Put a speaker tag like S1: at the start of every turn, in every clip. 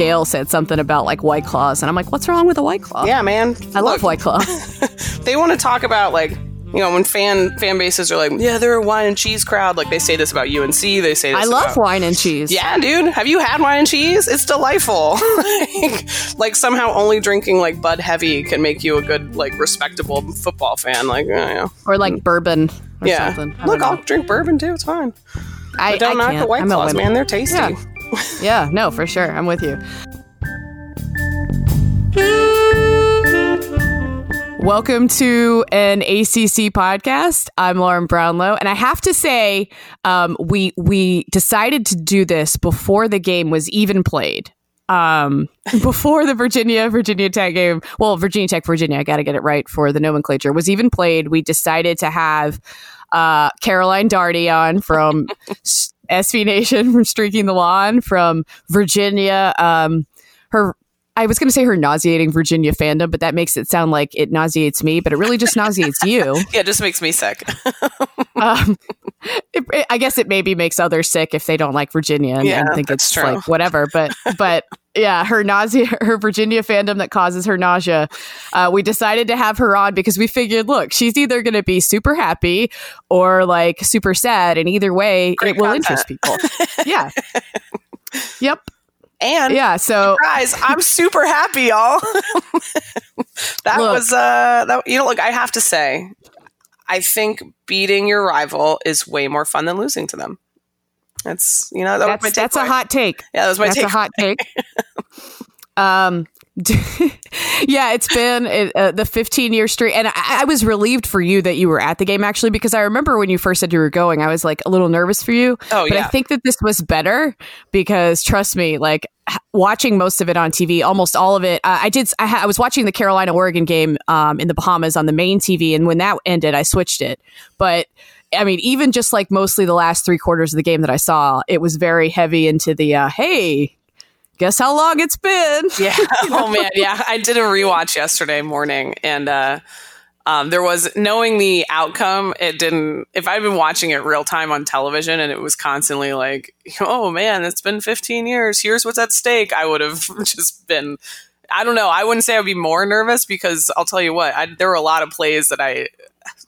S1: Gail said something about like White Claws, and I'm like, what's wrong with a White Claw?
S2: Yeah, man.
S1: I love White Claw.
S2: they want to talk about like you know when fan fan bases are like yeah they're a wine and cheese crowd like they say this about UNC they say this
S1: I love
S2: about-
S1: wine and cheese.
S2: yeah dude have you had wine and cheese it's delightful like, like somehow only drinking like Bud Heavy can make you a good like respectable football fan like yeah, yeah.
S1: or like hmm. bourbon or
S2: yeah.
S1: something. I
S2: look I'll drink bourbon too it's fine
S1: I,
S2: but don't
S1: I
S2: knock
S1: can't.
S2: the White
S1: I'm
S2: Claws man they're tasty
S1: Yeah. Yeah, no, for sure. I'm with you. Welcome to an ACC podcast. I'm Lauren Brownlow, and I have to say, um, we we decided to do this before the game was even played. Um, before the Virginia Virginia Tech game, well, Virginia Tech Virginia, I got to get it right for the nomenclature was even played. We decided to have uh, Caroline Darney on from SB Nation from Streaking the Lawn from Virginia. Um, her, I was going to say her nauseating Virginia fandom, but that makes it sound like it nauseates me, but it really just nauseates you.
S2: yeah it just makes me sick
S1: Um, it, it- I guess it maybe makes others sick if they don't like Virginia and,
S2: Yeah,
S1: and think it's
S2: true.
S1: like whatever. But but yeah, her nausea, her Virginia fandom that causes her nausea. Uh, we decided to have her on because we figured, look, she's either going to be super happy or like super sad, and either way,
S2: Great
S1: it will
S2: content.
S1: interest people. yeah. Yep.
S2: and
S1: Yeah. So
S2: guys i'm super happy y'all that
S1: Look.
S2: was uh that, you know look i have to say i think beating your rival is way more fun than losing to them that's you know that was my
S1: that's that's a hot take.
S2: yeah that was my take.
S1: That's
S2: take
S1: a hot take. um, yeah, it's been uh, the 15 year streak, and I, I was relieved for you that you were at the game actually because I remember when you first said you were going, I was like a little nervous for you.
S2: Oh,
S1: but I think that this was better because trust me, like watching most of it on TV, almost all of it. Uh, I did. I, ha- I was watching the Carolina Oregon game um, in the Bahamas on the main TV, and when that ended, I switched it. But I mean, even just like mostly the last three quarters of the game that I saw, it was very heavy into the uh, hey. Guess how long it's been?
S2: yeah. Oh man. Yeah. I did a rewatch yesterday morning and uh um, there was knowing the outcome it didn't if i'd been watching it real time on television and it was constantly like oh man it's been 15 years. Here's what's at stake. I would have just been i don't know. I wouldn't say i'd be more nervous because i'll tell you what I, there were a lot of plays that i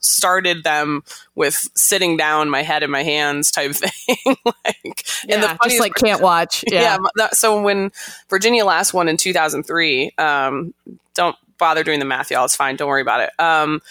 S2: started them with sitting down my head in my hands type thing like and the
S1: Yeah, just like can't watch.
S2: yeah.
S1: Yeah.
S2: that- so when Virginia last won in 2003, um, don't bother doing the math, y'all. It's fine. Don't worry about it. Um,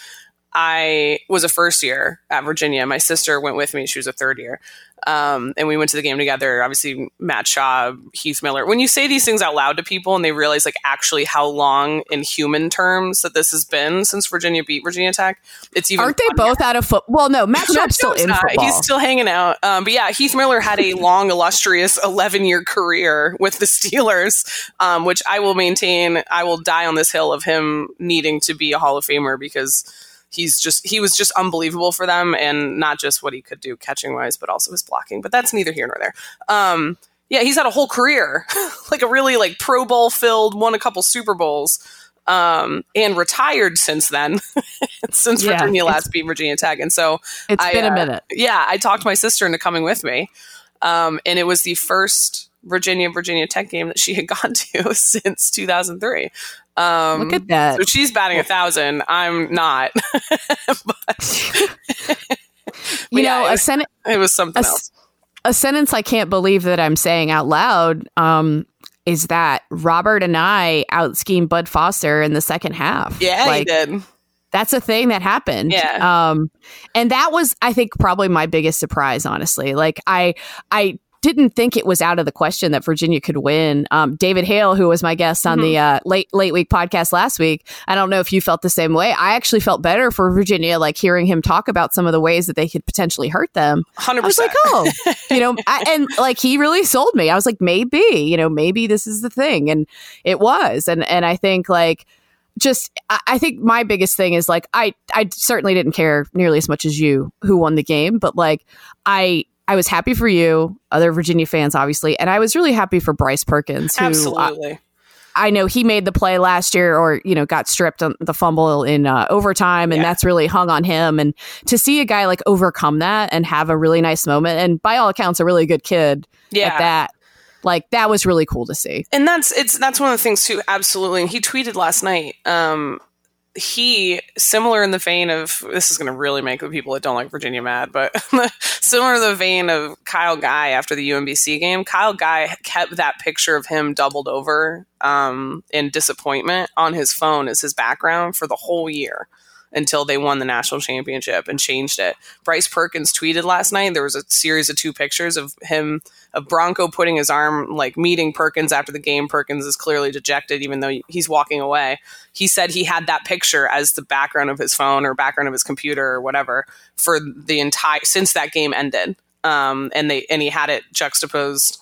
S2: I was a first year at Virginia. My sister went with me. She was a third year. Um, and we went to the game together. Obviously, Matt Schaub, Heath Miller. When you say these things out loud to people and they realize like actually how long in human terms that this has been since Virginia beat Virginia Tech, it's even
S1: Aren't they
S2: funnier.
S1: both out of foot? Well, no, Matt
S2: Matt
S1: still in
S2: not.
S1: football.
S2: He's still hanging out. Um, but yeah, Heath Miller had a long, illustrious 11 year career with the Steelers, um, which I will maintain. I will die on this hill of him needing to be a Hall of Famer because he's just, he was just unbelievable for them and not just what he could do catching wise, but also his blocking. But that's neither here nor there. Um, yeah, he's had a whole career, like a really like Pro Bowl filled, won a couple Super Bowls, um, and retired since then, since
S1: Yeah,
S2: Virginia last beat Virginia Tech. And so
S1: It's
S2: I,
S1: been a
S2: uh,
S1: minute.
S2: yeah, I talked my sister into coming with me. Um, and it was the first Virginia Virginia Tech game that she had gone to since 2003. Um,
S1: Look at that.
S2: so she's batting a thousand. I'm not.
S1: You
S2: yeah,
S1: know,
S2: it
S1: a,
S2: was-
S1: sen-
S2: it was something
S1: a,
S2: else.
S1: a sentence I can't believe that I'm saying out loud um, is that Robert and I out schemed Bud Foster in the second half.
S2: Yeah,
S1: like,
S2: he did.
S1: that's a thing that happened.
S2: Yeah.
S1: Um, and that was, I think, probably my biggest surprise, honestly. Like I, I didn't think it was out of the question that Virginia could win. Um, David Hale, who was my guest on the uh, late late week podcast last week, I don't know if you felt the same way. I actually felt better for Virginia, like hearing him talk about some of the ways that they could potentially hurt them.
S2: 100%.
S1: I was like, oh, you know, I, and like he really sold me. I was like, maybe, you know, maybe this is the thing, and it was. And and I think like just I think my biggest thing is like I I certainly didn't care nearly as much as you who won the game, but like I. I was happy for you, other Virginia fans, obviously, and I was really happy for Bryce Perkins, who uh,
S2: Absolutely.
S1: I know he made the play last year, or you know, got stripped on the fumble in uh, overtime, and yeah. that's really hung on him. And to see a guy like overcome that and have a really nice moment, and by all accounts, a really good kid yeah. at that. Like that was really cool to see.
S2: And that's it's that's one of the things too. Absolutely. And he tweeted last night. Um, he similar in the vein of this is going to really make the people that don't like Virginia mad, but similar in the vein of Kyle Guy after the UMBC game. Kyle Guy kept that picture of him doubled over um, in disappointment on his phone as his background for the whole year until they won the national championship and changed it. Bryce Perkins tweeted last night. There was a series of two pictures of him, of Bronco putting his arm, like meeting Perkins after the game. Perkins is clearly dejected, even though he's walking away. He said he had that picture as the background of his phone or background of his computer or whatever for the entire since that game ended. Um, and they and he had it juxtaposed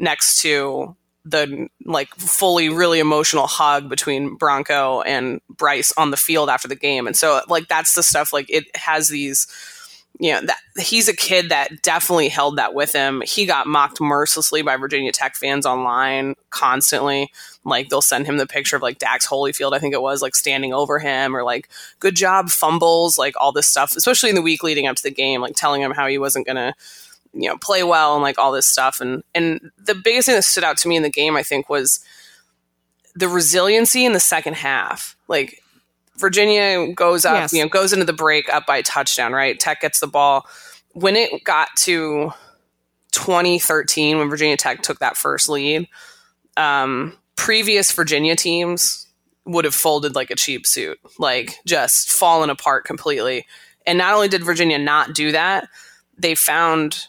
S2: next to the like fully really emotional hug between Bronco and Bryce on the field after the game. And so like that's the stuff like it has these you know that he's a kid that definitely held that with him. He got mocked mercilessly by Virginia Tech fans online constantly. Like they'll send him the picture of like Dax Hollifield, I think it was, like standing over him or like good job fumbles, like all this stuff, especially in the week leading up to the game, like telling him how he wasn't gonna you know play well and like all this stuff. And and the biggest thing that stood out to me in the game i think was the resiliency in the second half. Like virginia goes up yes. you know goes into the break up by touchdown right? Tech gets the ball. When it got to 2013 when virginia tech took that first lead um, previous virginia teams would have folded like a cheap suit like just fallen apart completely. And not only did virginia not do that they found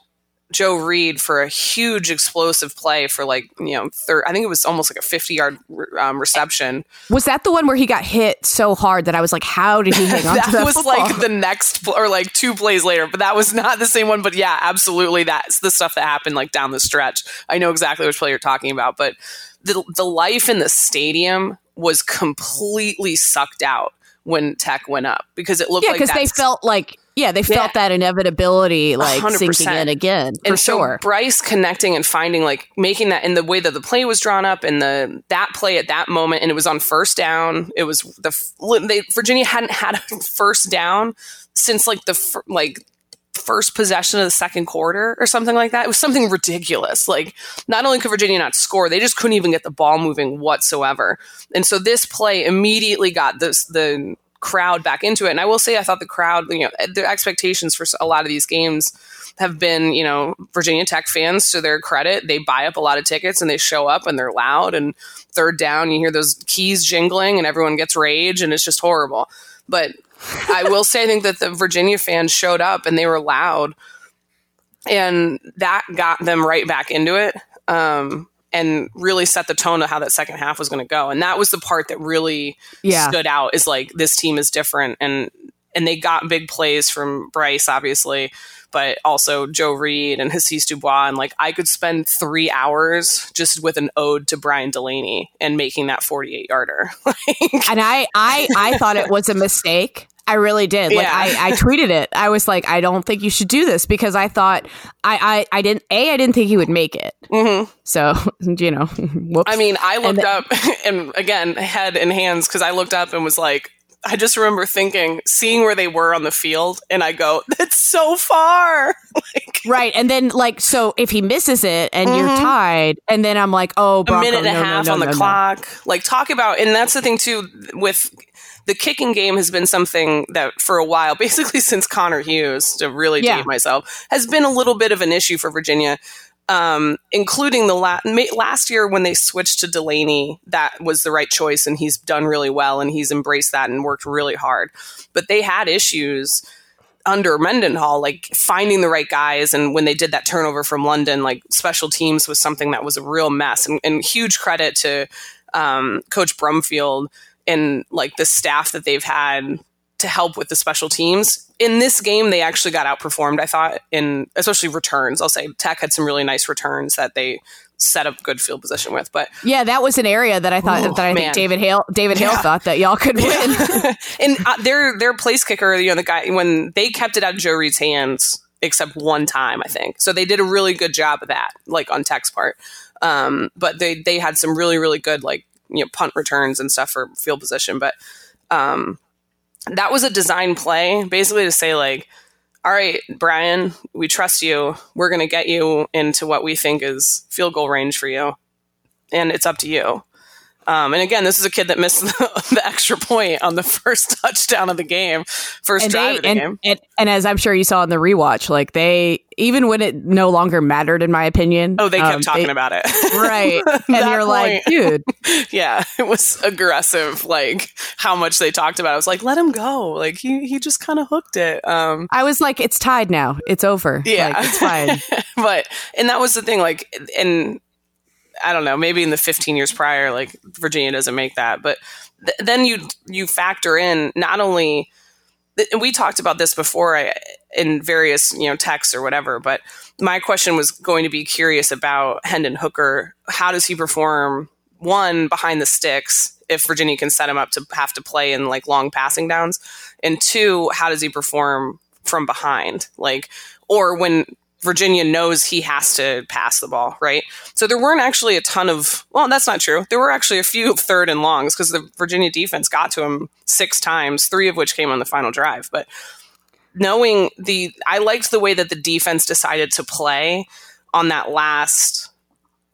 S2: Joe Reed for a huge explosive play for like you know third. I think it was almost like a fifty yard um, reception.
S1: Was that the one where he got hit so hard that I was like, how did he hang on?
S2: that,
S1: that
S2: was
S1: football?
S2: like the next or like two plays later, but that was not the same one. But yeah, absolutely, that's the stuff that happened like down the stretch. I know exactly which play you're talking about, but the the life in the stadium was completely sucked out when Tech went up because it looked
S1: yeah,
S2: like
S1: because they felt like yeah, they felt yeah. that inevitability like 100%. sinking in again for
S2: and so
S1: sure.
S2: Bryce connecting and finding like making that in the way that the play was drawn up and the that play at that moment and it was on first down. It was the they, Virginia hadn't had a first down since like the like first possession of the second quarter or something like that. It was something ridiculous. Like not only could Virginia not score, they just couldn't even get the ball moving whatsoever. And so this play immediately got this the crowd back into it. And I will say, I thought the crowd, you know, the expectations for a lot of these games have been, you know, Virginia Tech fans to their credit. They buy up a lot of tickets and they show up and they're loud. And third down, you hear those keys jingling and everyone gets rage and it's just horrible. But I will say, I think that the Virginia fans showed up and they were loud. And that got them right back into it. Um, and really set the tone of how that second half was going to go. And that was the part that really yeah. stood out is like this team is different and and they got big plays from Bryce obviously, but also Joe Reed and Hasise Dubois and like I could spend 3 hours just with an ode to Brian Delaney and making that 48 yarder.
S1: and I I I thought it was a mistake I really did. Like. I, I tweeted it. I was like, I don't think you should do this because I thought I, I, I didn't a I didn't think he would make it. Mm-hmm. So you know, whoops.
S2: I mean, I looked then, up and again head and hands because I looked up and was like, I just remember thinking, seeing where they were on the field, and I go, "That's so far."
S1: like, right, and then like, so if he misses it and mm-hmm. you're tied, and then I'm like, "Oh, Bronco,
S2: a minute and
S1: no,
S2: a half
S1: no,
S2: no,
S1: on
S2: the clock." Like, talk about, and that's the thing too with the kicking game has been something that for a while, basically since Connor Hughes, to really yeah. date myself, has been a little bit of an issue for Virginia. Um, including the la- last year when they switched to Delaney, that was the right choice, and he's done really well, and he's embraced that and worked really hard. But they had issues under Mendenhall, like finding the right guys. And when they did that turnover from London, like special teams was something that was a real mess. And, and huge credit to um, Coach Brumfield and like the staff that they've had to help with the special teams. In this game, they actually got outperformed, I thought, in especially returns. I'll say Tech had some really nice returns that they set up good field position with. But
S1: yeah, that was an area that I thought that I man. think David Hale David Hale yeah. thought that y'all could win.
S2: Yeah. and uh, their their place kicker, you know, the guy when they kept it out of Joe Reed's hands, except one time, I think. So they did a really good job of that, like on Tech's part. Um, but they they had some really really good like you know punt returns and stuff for field position. But um, that was a design play, basically to say like, all right, Brian, we trust you. We're going to get you into what we think is field goal range for you, and it's up to you. Um, and again, this is a kid that missed the, the, extra point on the first touchdown of the game, first
S1: and
S2: drive
S1: they,
S2: of the
S1: and,
S2: game.
S1: And, and, as I'm sure you saw in the rewatch, like they, even when it no longer mattered, in my opinion.
S2: Oh, they kept um, talking they, about it.
S1: Right. and you're point, like, dude.
S2: Yeah, it was aggressive, like how much they talked about it. I was like, let him go. Like he, he just kind of hooked it. Um,
S1: I was like, it's tied now. It's over.
S2: Yeah.
S1: Like, it's fine.
S2: but, and that was the thing, like, and I don't know, maybe in the 15 years prior, like Virginia doesn't make that, but th- then you you factor in not only, and we talked about this before I, in various you know texts or whatever, but my question was going to be curious about Hendon Hooker. How does he perform? One behind the sticks, if Virginia can set him up to have to play in like long passing downs, and two, how does he perform from behind? Like, or when Virginia knows he has to pass the ball, right? So there weren't actually a ton of, well, that's not true. There were actually a few third and longs because the Virginia defense got to him six times, three of which came on the final drive. But knowing the, I liked the way that the defense decided to play on that last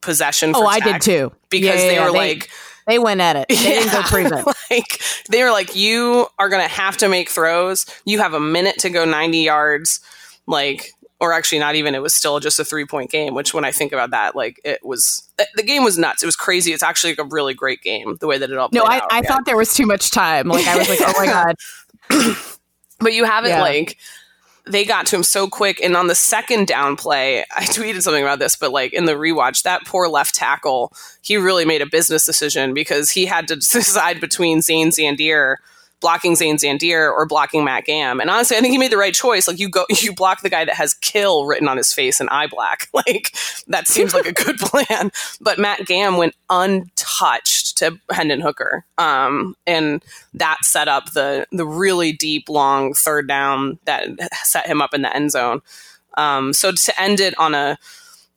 S2: possession.
S1: oh, I did too.
S2: Because yeah, yeah, they were they, like,
S1: they went at it. They yeah, didn't go prevent.
S2: Like they were like, you are going to have to make throws. You have a minute to go 90 yards. Like or actually not even it was still just a three point game which when i think about that like it was the game was nuts it was crazy it's actually like a really great game the way that it all played.
S1: no i,
S2: out,
S1: I
S2: yeah.
S1: thought there was too much time like i was like oh my god
S2: but you have it yeah. like they got to him so quick and on the second down play i tweeted something about this but like in the rewatch that poor left tackle he really made a business decision because he had to decide between zane zandier blocking Zane Zandier or blocking Matt Gahm. And honestly, I think he made the right choice. Like you go, you block the guy that has kill written on his face and eye black. Like that seems like a good plan. But Matt Gahm went untouched to Hendon Hooker. Um, and that set up the, the really deep, long third down that set him up in the end zone. Um, so to end it on a,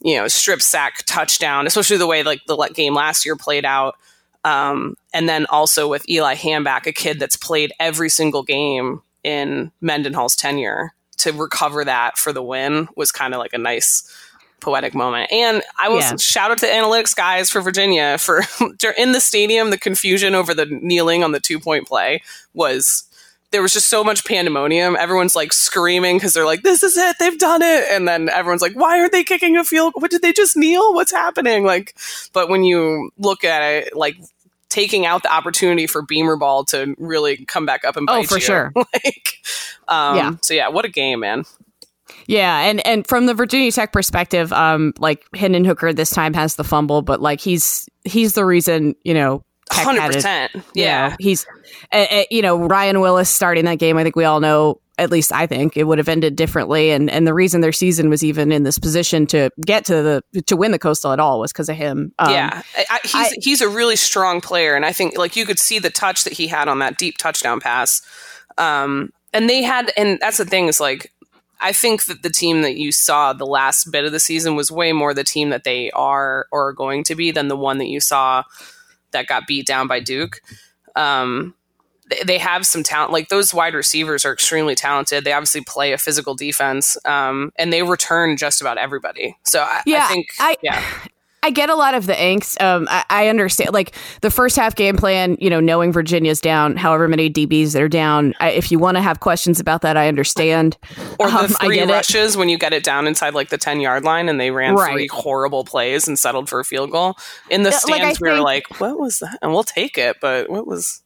S2: you know, strip sack touchdown, especially the way like the game last year played out, um, and then also with Eli Hanback, a kid that's played every single game in Mendenhall's tenure, to recover that for the win was kind of like a nice poetic moment. And I will yeah. shout out to analytics guys for Virginia for in the stadium. The confusion over the kneeling on the two point play was there was just so much pandemonium. Everyone's like screaming because they're like, "This is it! They've done it!" And then everyone's like, "Why aren't they kicking a field? What did they just kneel? What's happening?" Like, but when you look at it, like taking out the opportunity for Beamer ball to really come back up and oh,
S1: bite oh for
S2: you.
S1: sure.
S2: like, um, yeah. So yeah, what a game, man.
S1: Yeah, and and from the Virginia Tech perspective, um, like Hendon Hooker this time has the fumble, but like he's he's the reason you know
S2: Hundred percent. Yeah,
S1: know, he's, uh, you know, Ryan Willis starting that game. I think we all know. At least I think it would have ended differently, and and the reason their season was even in this position to get to the to win the coastal at all was because of him.
S2: Um, yeah, I, he's I, he's a really strong player, and I think like you could see the touch that he had on that deep touchdown pass. Um, and they had, and that's the thing is like I think that the team that you saw the last bit of the season was way more the team that they are or are going to be than the one that you saw that got beat down by Duke. Um, they, they have some talent. Like those wide receivers are extremely talented. They obviously play a physical defense, um, and they return just about everybody. So I,
S1: yeah,
S2: I think,
S1: I,
S2: yeah.
S1: I get a lot of the angst. Um, I, I, understand, like the first half game plan. You know, knowing Virginia's down, however many DBs they're down. I, if you want to have questions about that, I understand.
S2: Or the um, three rushes it. when you get it down inside like the ten yard line, and they ran right. three horrible plays and settled for a field goal. In the stands, like, we think, were like, "What was that?" And we'll take it, but what was?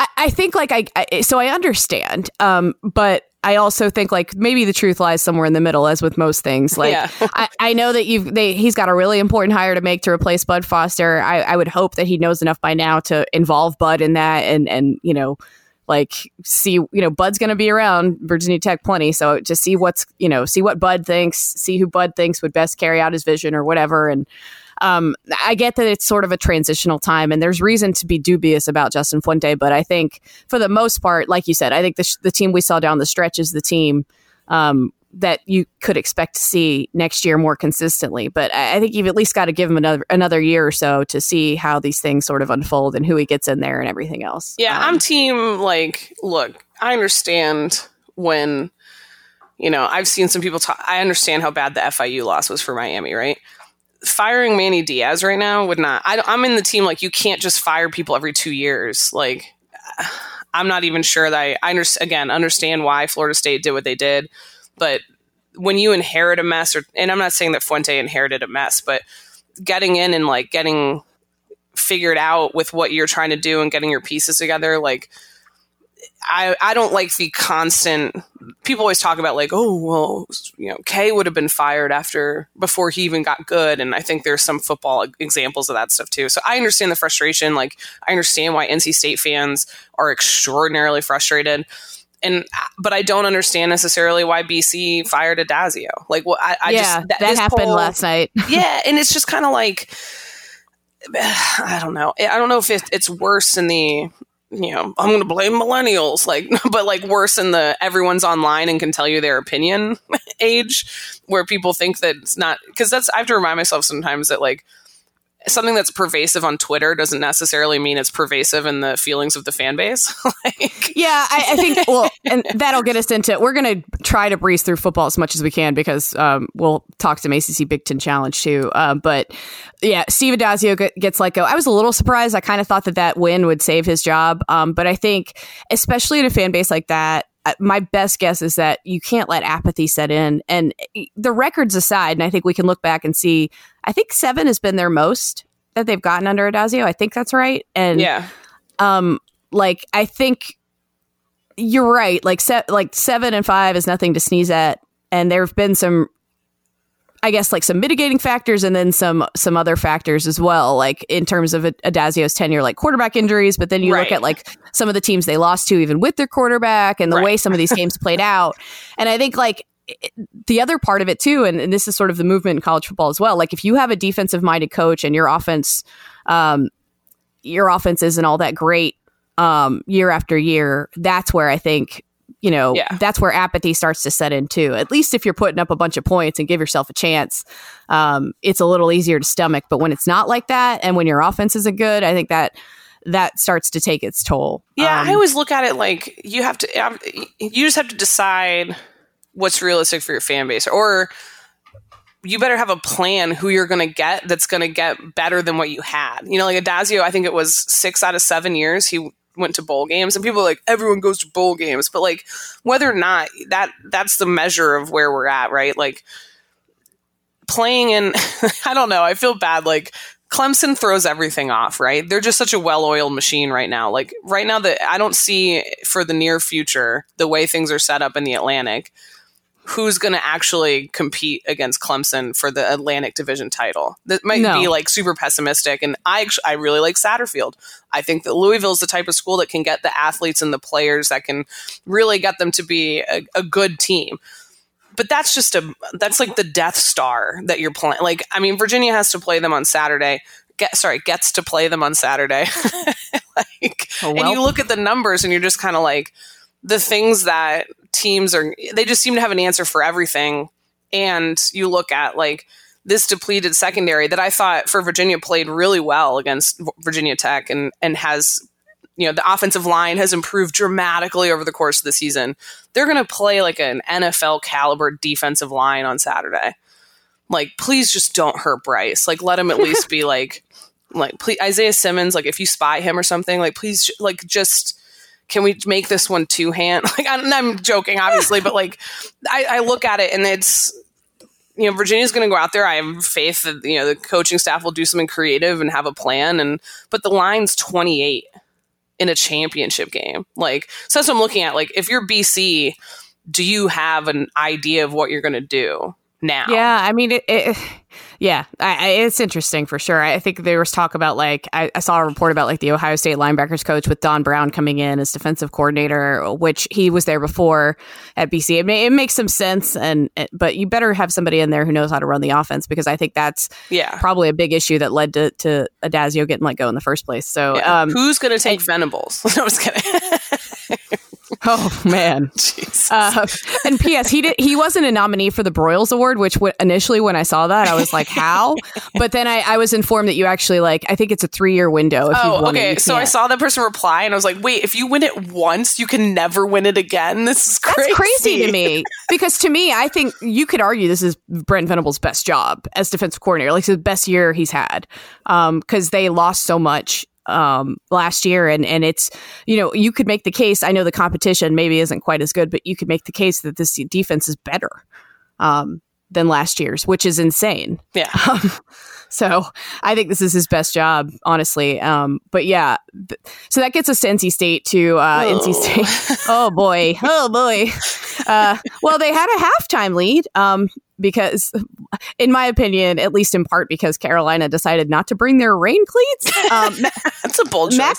S1: I, I think like I, so I understand, um, but I also think like maybe the truth lies somewhere in the middle, as with most things. Like yeah. I, I know that you've they he's got a really important hire to make to replace Bud Foster. I, I would hope that he knows enough by now to involve Bud in that and and you know like see you know bud's going to be around virginia tech plenty so to see what's you know see what bud thinks see who bud thinks would best carry out his vision or whatever and um, I get that it's sort of a transitional time, and there's reason to be dubious about Justin Fuente. But I think for the most part, like you said, I think the, sh- the team we saw down the stretch is the team um, that you could expect to see next year more consistently. But I, I think you've at least got to give him another another year or so to see how these things sort of unfold and who he gets in there and everything else.
S2: Yeah, um, I'm team like. Look, I understand when you know I've seen some people talk. I understand how bad the FIU loss was for Miami, right? Firing Manny Diaz right now would not. I, I'm in the team like you can't just fire people every two years, like. I'm not even sure that I, I under, again understand why Florida State did what they did, but when you inherit a mess, or and I'm not saying that Fuente inherited a mess, but getting in and like getting figured out with what you're trying to do and getting your pieces together, like I, I don't like the constant people always talk about like oh well you know Kay would have been fired after before he even got good. And I think there's some football examples of that stuff too. So I understand the frustration. Like I understand why NC State fans are extraordinarily frustrated. And but I don't understand necessarily why BC fired Addazio. Like well I, I
S1: yeah
S2: just
S1: that, that happened poll, last night.
S2: Yeah and it's just kind of like I don't know. I don't know if it, it's worse in the you know, I'm going to blame millennials, like, but like worse in the everyone's online and can tell you their opinion age, where people think that it's not because that's I have to remind myself sometimes that like something that's pervasive on Twitter doesn't necessarily mean it's pervasive in the feelings of the fan base.
S1: like, yeah, I, I, think well, and that'll get us into. We're going to try to breeze through football as much as we can because um, we'll talk some ACC Big Ten Challenge too. Uh, but yeah, Steve Addazio gets let go. I was a little surprised. I kind of thought that that win would save his job, um, but I think especially in a fan base like that, my best guess is that you can't let apathy set in. And the records aside, and I think we can look back and see, I think seven has been their most that they've gotten under Addazio. I think that's right. And
S2: yeah,
S1: um, like I think you're right. Like set, like seven and five is nothing to sneeze at. And there have been some I guess like some mitigating factors and then some some other factors as well, like in terms of Addazio's tenure, like quarterback injuries. But then you right. look at like some of the teams they lost to, even with their quarterback, and the right. way some of these games played out. And I think like the other part of it too, and, and, this is sort of the movement in college football as well. Like if you have a defensive minded coach and your offense, um, your offense isn't all that great um, year after year, that's where I think you know, yeah. that's where apathy starts to set in too. At least if you're putting up a bunch of points and give yourself a chance, um, it's a little easier to stomach. But when it's not like that, and when your offense isn't good, I think that that starts to take its toll.
S2: Yeah, um, I always look at it like you have to, um, you just have to decide what's realistic for your fan base, or you better have a plan who you're going to get that's going to get better than what you had. You know, like Addazio, I think it was six out of seven years he went to bowl games and people like everyone goes to bowl games. But like whether or not that that's the measure of where we're at right? Like playing in i don't know i feel bad. Like clemson throws everything off right? They're just such a well-oiled machine right now. Like right now that i don't see for the near future the way things are set up in the atlantic who's going to actually compete against Clemson for the Atlantic Division title. That might no. be like super pessimistic. And I actually, I really like Satterfield. I think that Louisville is the type of school that can get the athletes and the players that can really get them to be a, a good team. But that's just a that's like the Death Star that you're playing. Like, I mean, Virginia has to play them on Saturday. Get sorry, gets to play them on Saturday. like, oh, well. and you look at the numbers, and you're just kind of like the things that teams are they just seem to have an answer for everything. And you look at like this depleted secondary that I thought for Virginia played really well against Virginia Tech and and has you know the offensive line has improved dramatically over the course of the season. They're going to play like an NFL caliber defensive line on Saturday. Like please just don't hurt Bryce. Like let him at least be like like please Isaiah Simmons like if you spy him or something like please like just can we make this one two hand? Like I'm, I'm joking, obviously, but like I, I look at it and it's you know Virginia's going to go out there. I have faith that you know the coaching staff will do something creative and have a plan. And but the line's 28 in a championship game. Like so that's what I'm looking at. Like if you're BC, do you have an idea of what you're going to do now?
S1: Yeah, I mean it, it yeah, I, I, it's interesting for sure. I think there was talk about like I, I, saw a report about like the Ohio State linebackers coach with Don Brown coming in as defensive coordinator, which he was there before at BC. It, may, it makes some sense, and but you better have somebody in there who knows how to run the offense because I think that's
S2: yeah
S1: probably a big issue that led to to Addazio getting let go in the first place. So
S2: yeah. um, who's going to take Venables? no, I was kidding.
S1: Oh man.
S2: Jesus.
S1: Uh, and P.S. He did. He wasn't a nominee for the Broyles Award, which w- initially when I saw that I was like, "How?" but then I, I was informed that you actually like. I think it's a three year window. If
S2: Oh,
S1: it,
S2: okay.
S1: you
S2: So I saw that person reply, and I was like, "Wait, if you win it once, you can never win it again. This is crazy.
S1: That's crazy to me because to me, I think you could argue this is Brent Venables' best job as defensive coordinator, like the best year he's had, because they lost so much um, last year, and and it's you know you could make the case. I know the competition maybe isn't quite as good, but you could make the case that this defense is better um, than last year's, which is insane.
S2: Yeah.
S1: Um, so I think this is his best job, honestly. Um, but yeah, th- so that gets us to NC State to uh, NC State. Oh boy, oh boy. Uh, well, they had a halftime lead um, because, in my opinion, at least in part because Carolina decided not to bring their rain cleats. Um,
S2: That's a choice.
S1: Mack,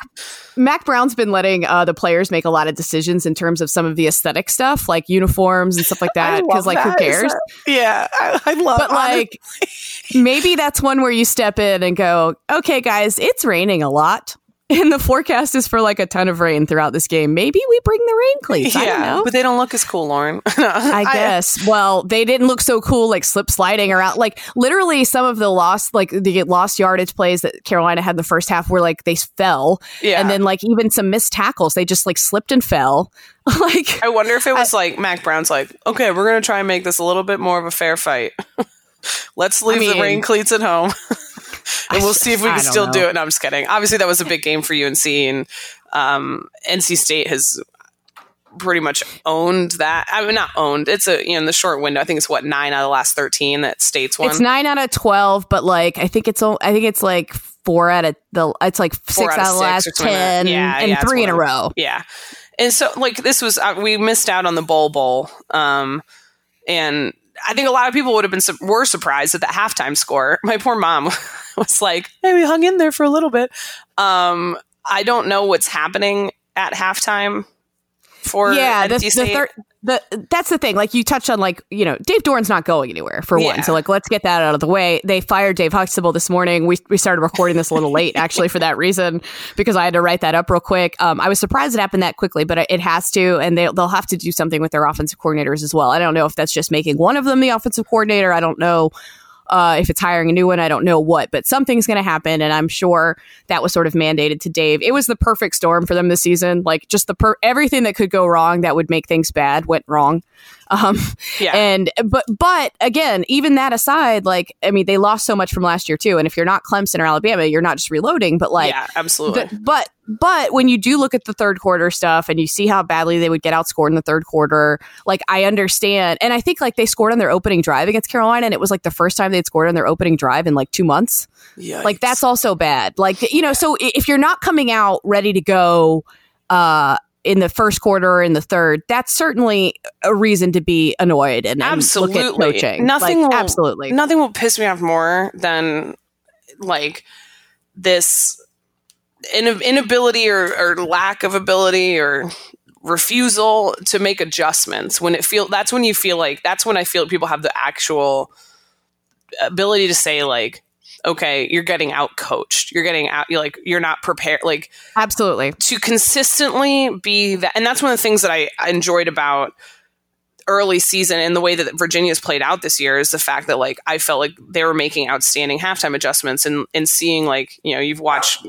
S1: Mack Brown's been letting uh, the players make a lot of decisions in terms of some of the aesthetic stuff, like uniforms and stuff like that. Because, like, who cares?
S2: that- yeah, I, I love.
S1: but like maybe that's one where you step in and go okay guys it's raining a lot and the forecast is for like a ton of rain throughout this game maybe we bring the rain cleats i don't
S2: yeah,
S1: know
S2: but they don't look as cool, Lauren.
S1: I guess. Well, they didn't look so cool, like slip sliding around. Like literally, some of the lost, like the lost yardage plays that Carolina had in the first half were like they fell,
S2: Yeah.
S1: and then like even some missed tackles, they just like slipped and fell. like
S2: I wonder if it was like Mack Brown's like, okay, we're gonna try and make this a little bit more of a fair fight. Let's leave
S1: mean-
S2: the rain cleats at home, and we'll see if we can still
S1: know.
S2: do it. No, I'm just kidding. Obviously, that was a big game for UNC, and um, NC State has pretty much owned that. I mean, not owned. It's a you know in the short window. I think it's what nine out of the last thirteen that State's won.
S1: it's nine out of twelve, but like I think it's I think it's like four out of the it's like
S2: Four
S1: six
S2: out
S1: out
S2: of
S1: the last
S2: six or something like that.
S1: ten,
S2: Yeah,
S1: and
S2: yeah,
S1: three in a row.
S2: Yeah. And so like this was uh, we missed out on the bowl bowl. Um and I think a lot of people would have been were surprised at the halftime score. My poor mom was like, "Hey, we hung in there for a little bit." Um I don't know what's happening at halftime for
S1: yeah, the,
S2: NC
S1: the
S2: State.
S1: third. The, that's the thing. Like you touched on, like you know, Dave Doeren's not going anywhere for
S2: Yeah.
S1: one. So like, let's get that out of the way. They fired Dave Huxtable this morning. We we started recording this a little late, actually, for that reason, because I had to write that up real quick. Um, I was surprised it happened that quickly, but it has to, and they they'll have to do something with their offensive coordinators as well. I don't know if that's just making one of them the offensive coordinator. I don't know. Uh, if it's hiring a new one, I don't know what, but something's going to happen, and I'm sure that was sort of mandated to Dave. It was the perfect storm for them this season. Like just the per- everything that could go wrong that would make things bad went wrong. Um,
S2: yeah.
S1: and but but again, even that aside, like I mean, they lost so much from last year too. And if you're not Clemson or Alabama, you're not just reloading, but like
S2: yeah, absolutely.
S1: the- but but when you do look at the third quarter stuff and you see how badly they would get outscored in the third quarter, like I understand, and I think like they scored on their opening drive against Carolina, and it was like the first time they'd scored on their opening drive in like two months. Yeah, like that's also bad. Like you know, so if you're not coming out ready to go uh in the first quarter or in the third, that's certainly a reason to be annoyed and, and look at
S2: Absolutely.
S1: coaching.
S2: Nothing
S1: Like,
S2: will-
S1: absolutely.
S2: nothing will piss me off more than like this in- inability or, or lack of ability or refusal to make adjustments when it feel that's when you feel like that's when I feel people have the actual ability to say like okay you're getting out coached you're getting out you're like you're not prepared like
S1: Absolutely.
S2: to consistently be that and that's one of the things that I, enjoyed about early season and the way that Virginia's played out this year is the fact that like I felt like they were making outstanding halftime adjustments and and seeing like you know you've watched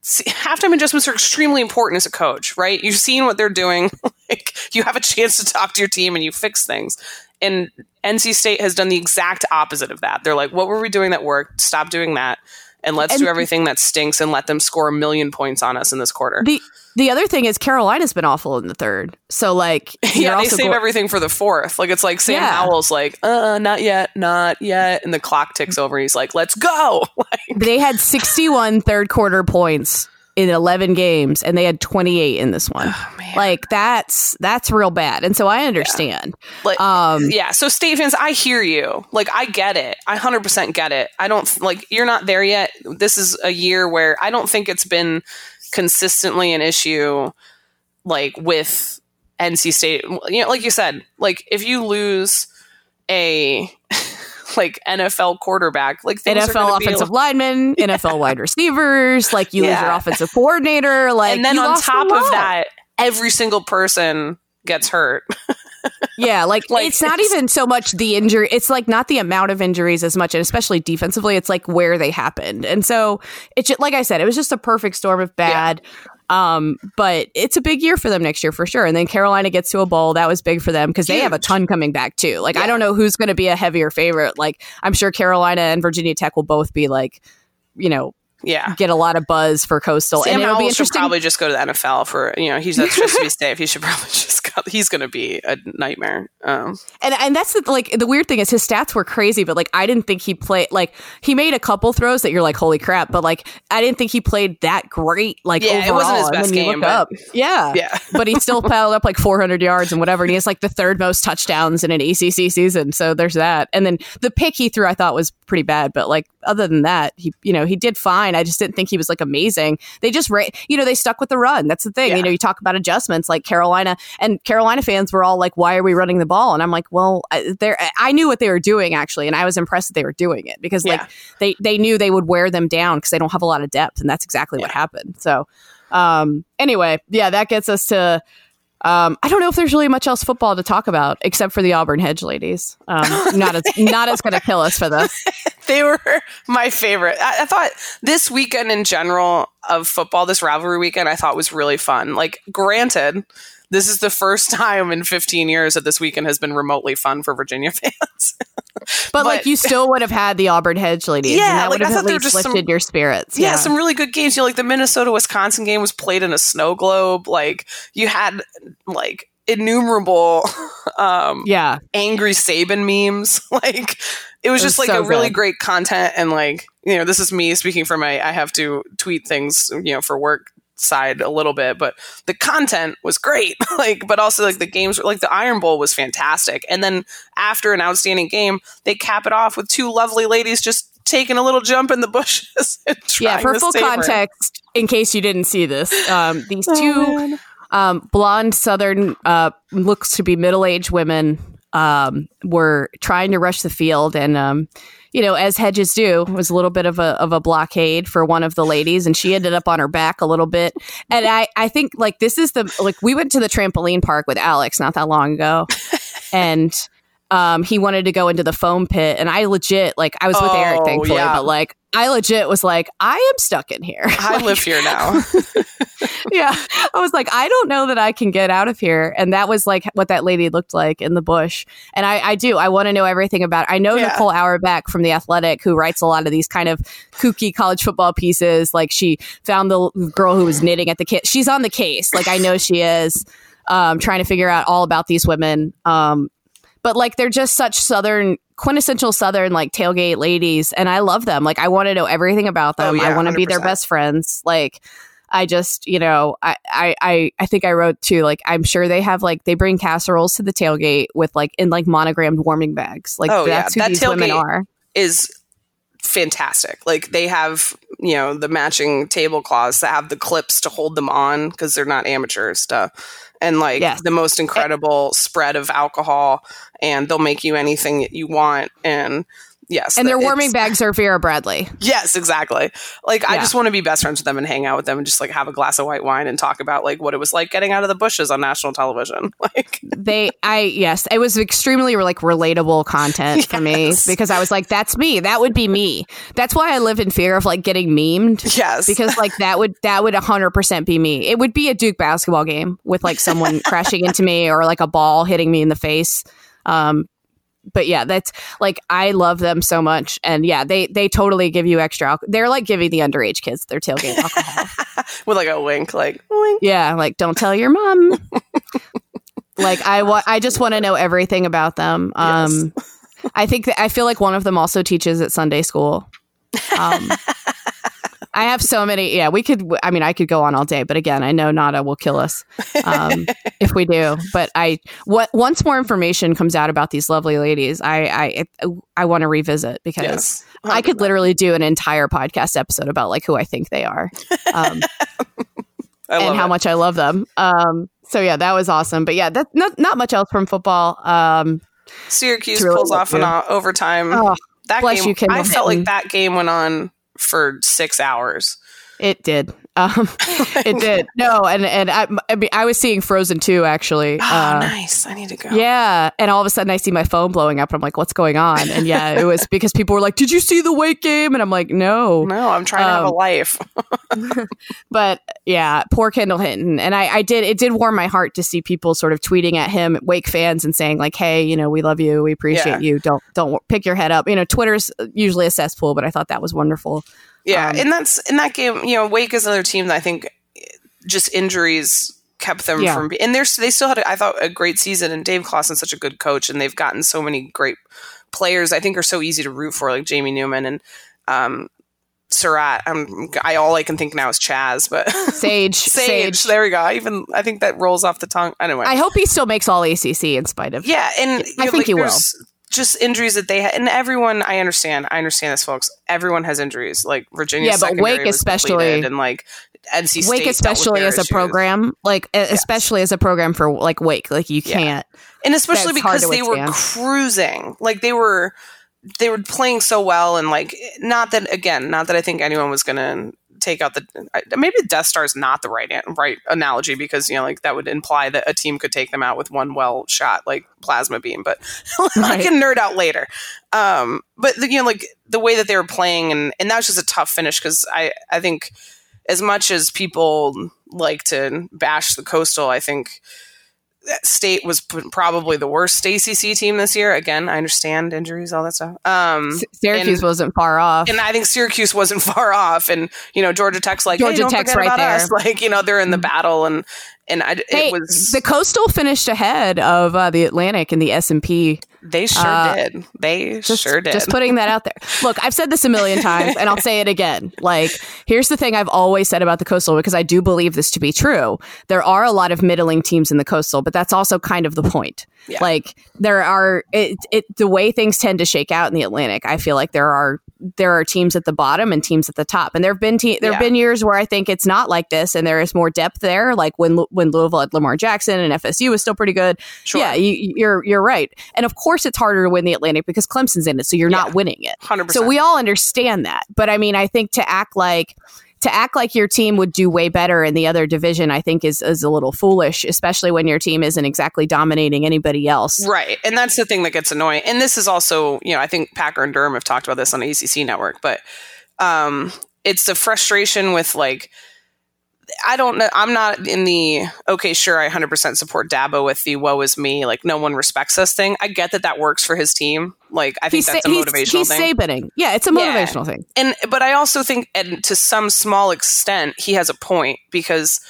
S2: see, halftime adjustments are extremely important as a coach right? You've seen what they're doing. Like you have a chance to talk to your team and you fix things and NC State has done the exact opposite of that they're like what were we doing that worked stop doing that and let's
S1: And-
S2: do everything that stinks and let them score a million points on us in this quarter
S1: The the other thing is Carolina's been awful in the third. So like you're
S2: yeah, they save
S1: go-
S2: everything for the fourth. Like it's like Sam
S1: Yeah.
S2: Howell's like, uh, not yet, not yet, and the clock ticks over. And he's like, let's go. Like,
S1: they had 61 third quarter points in 11 games and they had 28 in this one.
S2: Oh,
S1: like that's that's real bad. And so I understand.
S2: like,
S1: Um
S2: yeah. So state fans, I hear you. Like I get it. I hundred percent get it. I don't like you're not there yet. This is a year where I don't think it's been consistently an issue. Like with NC State, you know, like you said, like if you lose a like NFL quarterback, like
S1: NFL offensive linemen, NFL wide receivers, like you lose your offensive coordinator, like
S2: and then on top of that every single person gets hurt.
S1: yeah, like,
S2: Like,
S1: it's not even so much the injury. It's like not the amount of injuries as much, and especially defensively, it's like where they happened. And so it's like I said, it was just a perfect storm of bad. Um, but it's a big year for them next year for sure. And then Carolina gets to a bowl. That was big for them because they have a ton coming back too. Like I don't know who's going to be a heavier favorite. Like I'm sure Carolina and Virginia Tech will both be like, you know,
S2: yeah.
S1: get a lot of buzz for Coastal,
S2: Sam
S1: and it'll be
S2: Howell should
S1: interesting.
S2: probably just go to the NFL for you know he's that's just to be safe. He should probably just go. He's going to be a nightmare. Um,
S1: And and that's the, like the weird thing is his stats were crazy, but like I didn't think he played like he made a couple throws that you're like holy crap, but like I didn't think he played that great. Like
S2: Yeah, it
S1: overall,
S2: wasn't his best game, but-
S1: up, yeah,
S2: yeah,
S1: but he still piled up like 400 yards and whatever, and he has like the third most touchdowns in an ACC season. So there's that. And then the pick he threw, I thought was pretty bad, but like other than that, he you know he did fine. I just didn't think he was like amazing. They just ra- you know they stuck with the run. That's the thing.
S2: Yeah.
S1: You know you talk about adjustments like Carolina and Carolina fans were all like, why are we running the ball? And I'm like, well, I, they're I knew what they were doing actually, and I was impressed that they were doing it because like
S2: Yeah.
S1: they they knew they would wear them down because they don't have a lot of depth, and that's exactly what happened. So um anyway, yeah, that gets us to um, I don't know if there's really much else football to talk about except for the Auburn Hedge ladies. Um, not as not as going to kill us for this.
S2: they were my favorite. I, I thought this weekend in general of football, this rivalry weekend, I thought was really fun. Like, granted, this is the first time in 15 years that this weekend has been remotely fun for Virginia fans.
S1: But, like you still would have had the Auburn Hedge ladies,
S2: Yeah,
S1: and that
S2: like,
S1: would
S2: I
S1: have
S2: thought
S1: at
S2: they were
S1: least
S2: just some-
S1: lifted your spirits.
S2: yeah, some really good games. You know, like the Minnesota Wisconsin game was played in a snow globe. Like, you had like innumerable um
S1: yeah,
S2: angry Saban memes. Like it was
S1: It
S2: just
S1: was
S2: like
S1: so
S2: a really
S1: good.
S2: great content and like, you know, this is me speaking for my I have to tweet things, you know, for work side a little bit, but the content was great. like but also like the games were like the Iron Bowl was fantastic. And then after an outstanding game, they cap it off with two lovely ladies just taking a little jump in the bushes.
S1: yeah. For full context, in case you didn't see this, um, these
S2: Oh,
S1: two um, blonde Southern uh, looks to be middle aged women um, were trying to rush the field, and um, you know, as hedges do, was a little bit of a of a blockade for one of the ladies, and she ended up on her back a little bit. And I I think like this is the like we went to the trampoline park with Alex not that long ago, and. Um, he wanted to go into the foam pit, and I legit like I was with Eric,
S2: Oh,
S1: thankfully,
S2: yeah.
S1: but like I legit was like, I am stuck in here.
S2: I
S1: Like,
S2: live here now.
S1: yeah. I was like, I don't know that I can get out of here. And that was like what that lady looked like in the bush. And I, I do. I want to know everything about I know
S2: Yeah.
S1: Nicole Auerbach from The Athletic, who writes a lot of these kind of kooky college football pieces. Like she found the girl who was knitting at the kit. She's on the case. Like I know she is. Um, trying to figure out all about these women. Um, but like they're just such southern quintessential southern like tailgate ladies and i love them like i want to know everything about oh, them
S2: Oh, yeah,
S1: i want to be their best friends like i just you know I, I i think i wrote too like i'm sure they have like they bring casseroles to the tailgate with like in like monogrammed warming bags like
S2: Oh, yeah.
S1: that's who
S2: That
S1: these women
S2: tailgate-
S1: are
S2: is fantastic. Like they have, you know, the matching tablecloths that have the clips to hold them on because they're not amateur stuff. And like
S1: Yes.
S2: the most eh incredible spread of alcohol, and they'll make you anything that you want. And yes,
S1: and their warming bags are vera bradley.
S2: Yes, exactly. Like I just want to be best friends with them and hang out with them and just like have a glass of white wine and talk about like what it was like getting out of the bushes on national television. Like
S1: they i yes it was extremely like relatable content for me because i was like that's me. That would be me. That's why i live in fear of like getting memed
S2: yes,
S1: because like that would that would 100% be me. It would be a duke basketball game with like someone crashing into me or like a ball hitting me in the face um but yeah that's like i love them so much. And yeah they they totally give you extra alcohol they're like giving the underage kids their tailgate alcohol.
S2: With like a wink, like wink.
S1: yeah like don't tell your mom. Like i wa- i just want to know everything about them. Um i think that i feel like one of them also teaches at sunday school. Um I have so many. Yeah, we could. I mean, I could go on all day, but again, I know Nada will kill us um, if we do. But I, what once more information comes out about these lovely ladies, I, I, I want to revisit because
S2: Yes,
S1: I could literally do an entire podcast episode about like who I think they are um,
S2: I love
S1: and how
S2: it.
S1: much I love them. Um, so yeah, that was awesome. But yeah, that's not not much else from football. Um,
S2: Syracuse
S1: really
S2: pulls off an overtime.
S1: oh,
S2: that game,
S1: you, Kendall
S2: I felt like that game went on for six hours.
S1: it did. Um, it did. No, and and I, I mean, I was seeing Frozen too, actually.
S2: Oh,
S1: Uh,
S2: nice. I need to go.
S1: Yeah, and all of a sudden I see my phone blowing up. And I'm like, "What's going on?" And yeah, it was because people were like, "Did you see the Wake game?" And I'm like, "No."
S2: No, I'm trying to have a
S1: Um,
S2: life.
S1: But yeah, poor Kendall Hinton. And I, I did. It did warm my heart to see people sort of tweeting at him, Wake fans, and saying like, "Hey, you know, we love you. We appreciate
S2: Yeah.
S1: you. Don't don't pick your head up." You know, Twitter's usually a cesspool, but I thought that was wonderful.
S2: Yeah,
S1: Um,
S2: and that's in that game. You know, Wake is another team that I think just injuries kept them
S1: Yeah.
S2: from. And they're they still had, I thought, a great season. And Dave Clawson's such a good coach, and they've gotten so many great players. I think are so easy to root for, like Jamie Newman and um, Surratt. Um, I all I can think now is Chaz, but
S1: Sage,
S2: Sage,
S1: Sage.
S2: There we go. I even I think that rolls off the tongue. Anyway,
S1: I hope he still makes all ACC in spite of.
S2: yeah, and
S1: I
S2: know,
S1: think
S2: like,
S1: he will.
S2: Just injuries that they had, and everyone. I understand. I understand this, folks. Everyone has injuries. Like Virginia,
S1: Yeah, but Wake especially-
S2: and like NC State,
S1: Wake,
S2: dealt
S1: especially as a
S2: issues.
S1: program, like e- especially as a program for like Wake, like you can't.
S2: and especially because they were cruising. Like they were, they were playing so well, and like not that again, not that I think anyone was gonna take out the maybe Death Star is not the right an- right analogy because you know like that would imply that a team could take them out with one well shot like plasma beam, but I can nerd out later. Um, but the, you know like the way that they were playing and and that was just a tough finish because I I think as much as people like to bash the coastal, I think state was probably the worst ACC team this year. Again, I understand injuries, all that stuff. Um,
S1: S- Syracuse
S2: and-
S1: wasn't far off.
S2: and I think Syracuse wasn't far off, and you know Georgia Tech's like
S1: Georgia
S2: hey, don't
S1: Tech's right
S2: about
S1: there.
S2: us. Like you know they're in the battle, and and I,
S1: hey,
S2: it was
S1: the Coastal finished ahead of uh, the Atlantic in the S and P.
S2: they sure
S1: uh,
S2: did. They
S1: Just,
S2: sure did.
S1: Just putting that out there. Look, I've said this a million times, and I'll say it again. Like, here's the thing I've always said about the Coastal because I do believe this to be true. There are a lot of middling teams in the Coastal, but that's also kind of the point.
S2: Yeah.
S1: Like, there are it, it the way things tend to shake out in the Atlantic. I feel like there are there are teams at the bottom and teams at the top, and there have been te- there have
S2: Yeah.
S1: been years where I think it's not like this, and there is more depth there. Like when when Louisville had Lamar Jackson and FSU was still pretty good.
S2: Sure.
S1: Yeah, you, you're you're right, and of course it's harder to win the Atlantic because Clemson's in it, so you're
S2: Yeah.
S1: not winning it.
S2: hundred
S1: So we all understand that, but I mean, I think to act like to act like your team would do way better in the other division, I think is is a little foolish, especially when your team isn't exactly dominating anybody else.
S2: Right. And that's the thing that gets annoying. And this is also, you know, I think Packer and Durham have talked about this on the ACC network, but um, it's the frustration with like, I don't know. I'm not in the okay, sure, I 100% support Dabo with the woe is me, like no one respects us thing. I get that that works for his team. Like, I think
S1: He's,
S2: that's a motivational
S1: he's
S2: thing.
S1: Sabaning. Yeah, it's a
S2: Yeah.
S1: motivational thing.
S2: and but I also think, and to some small extent, he has a point because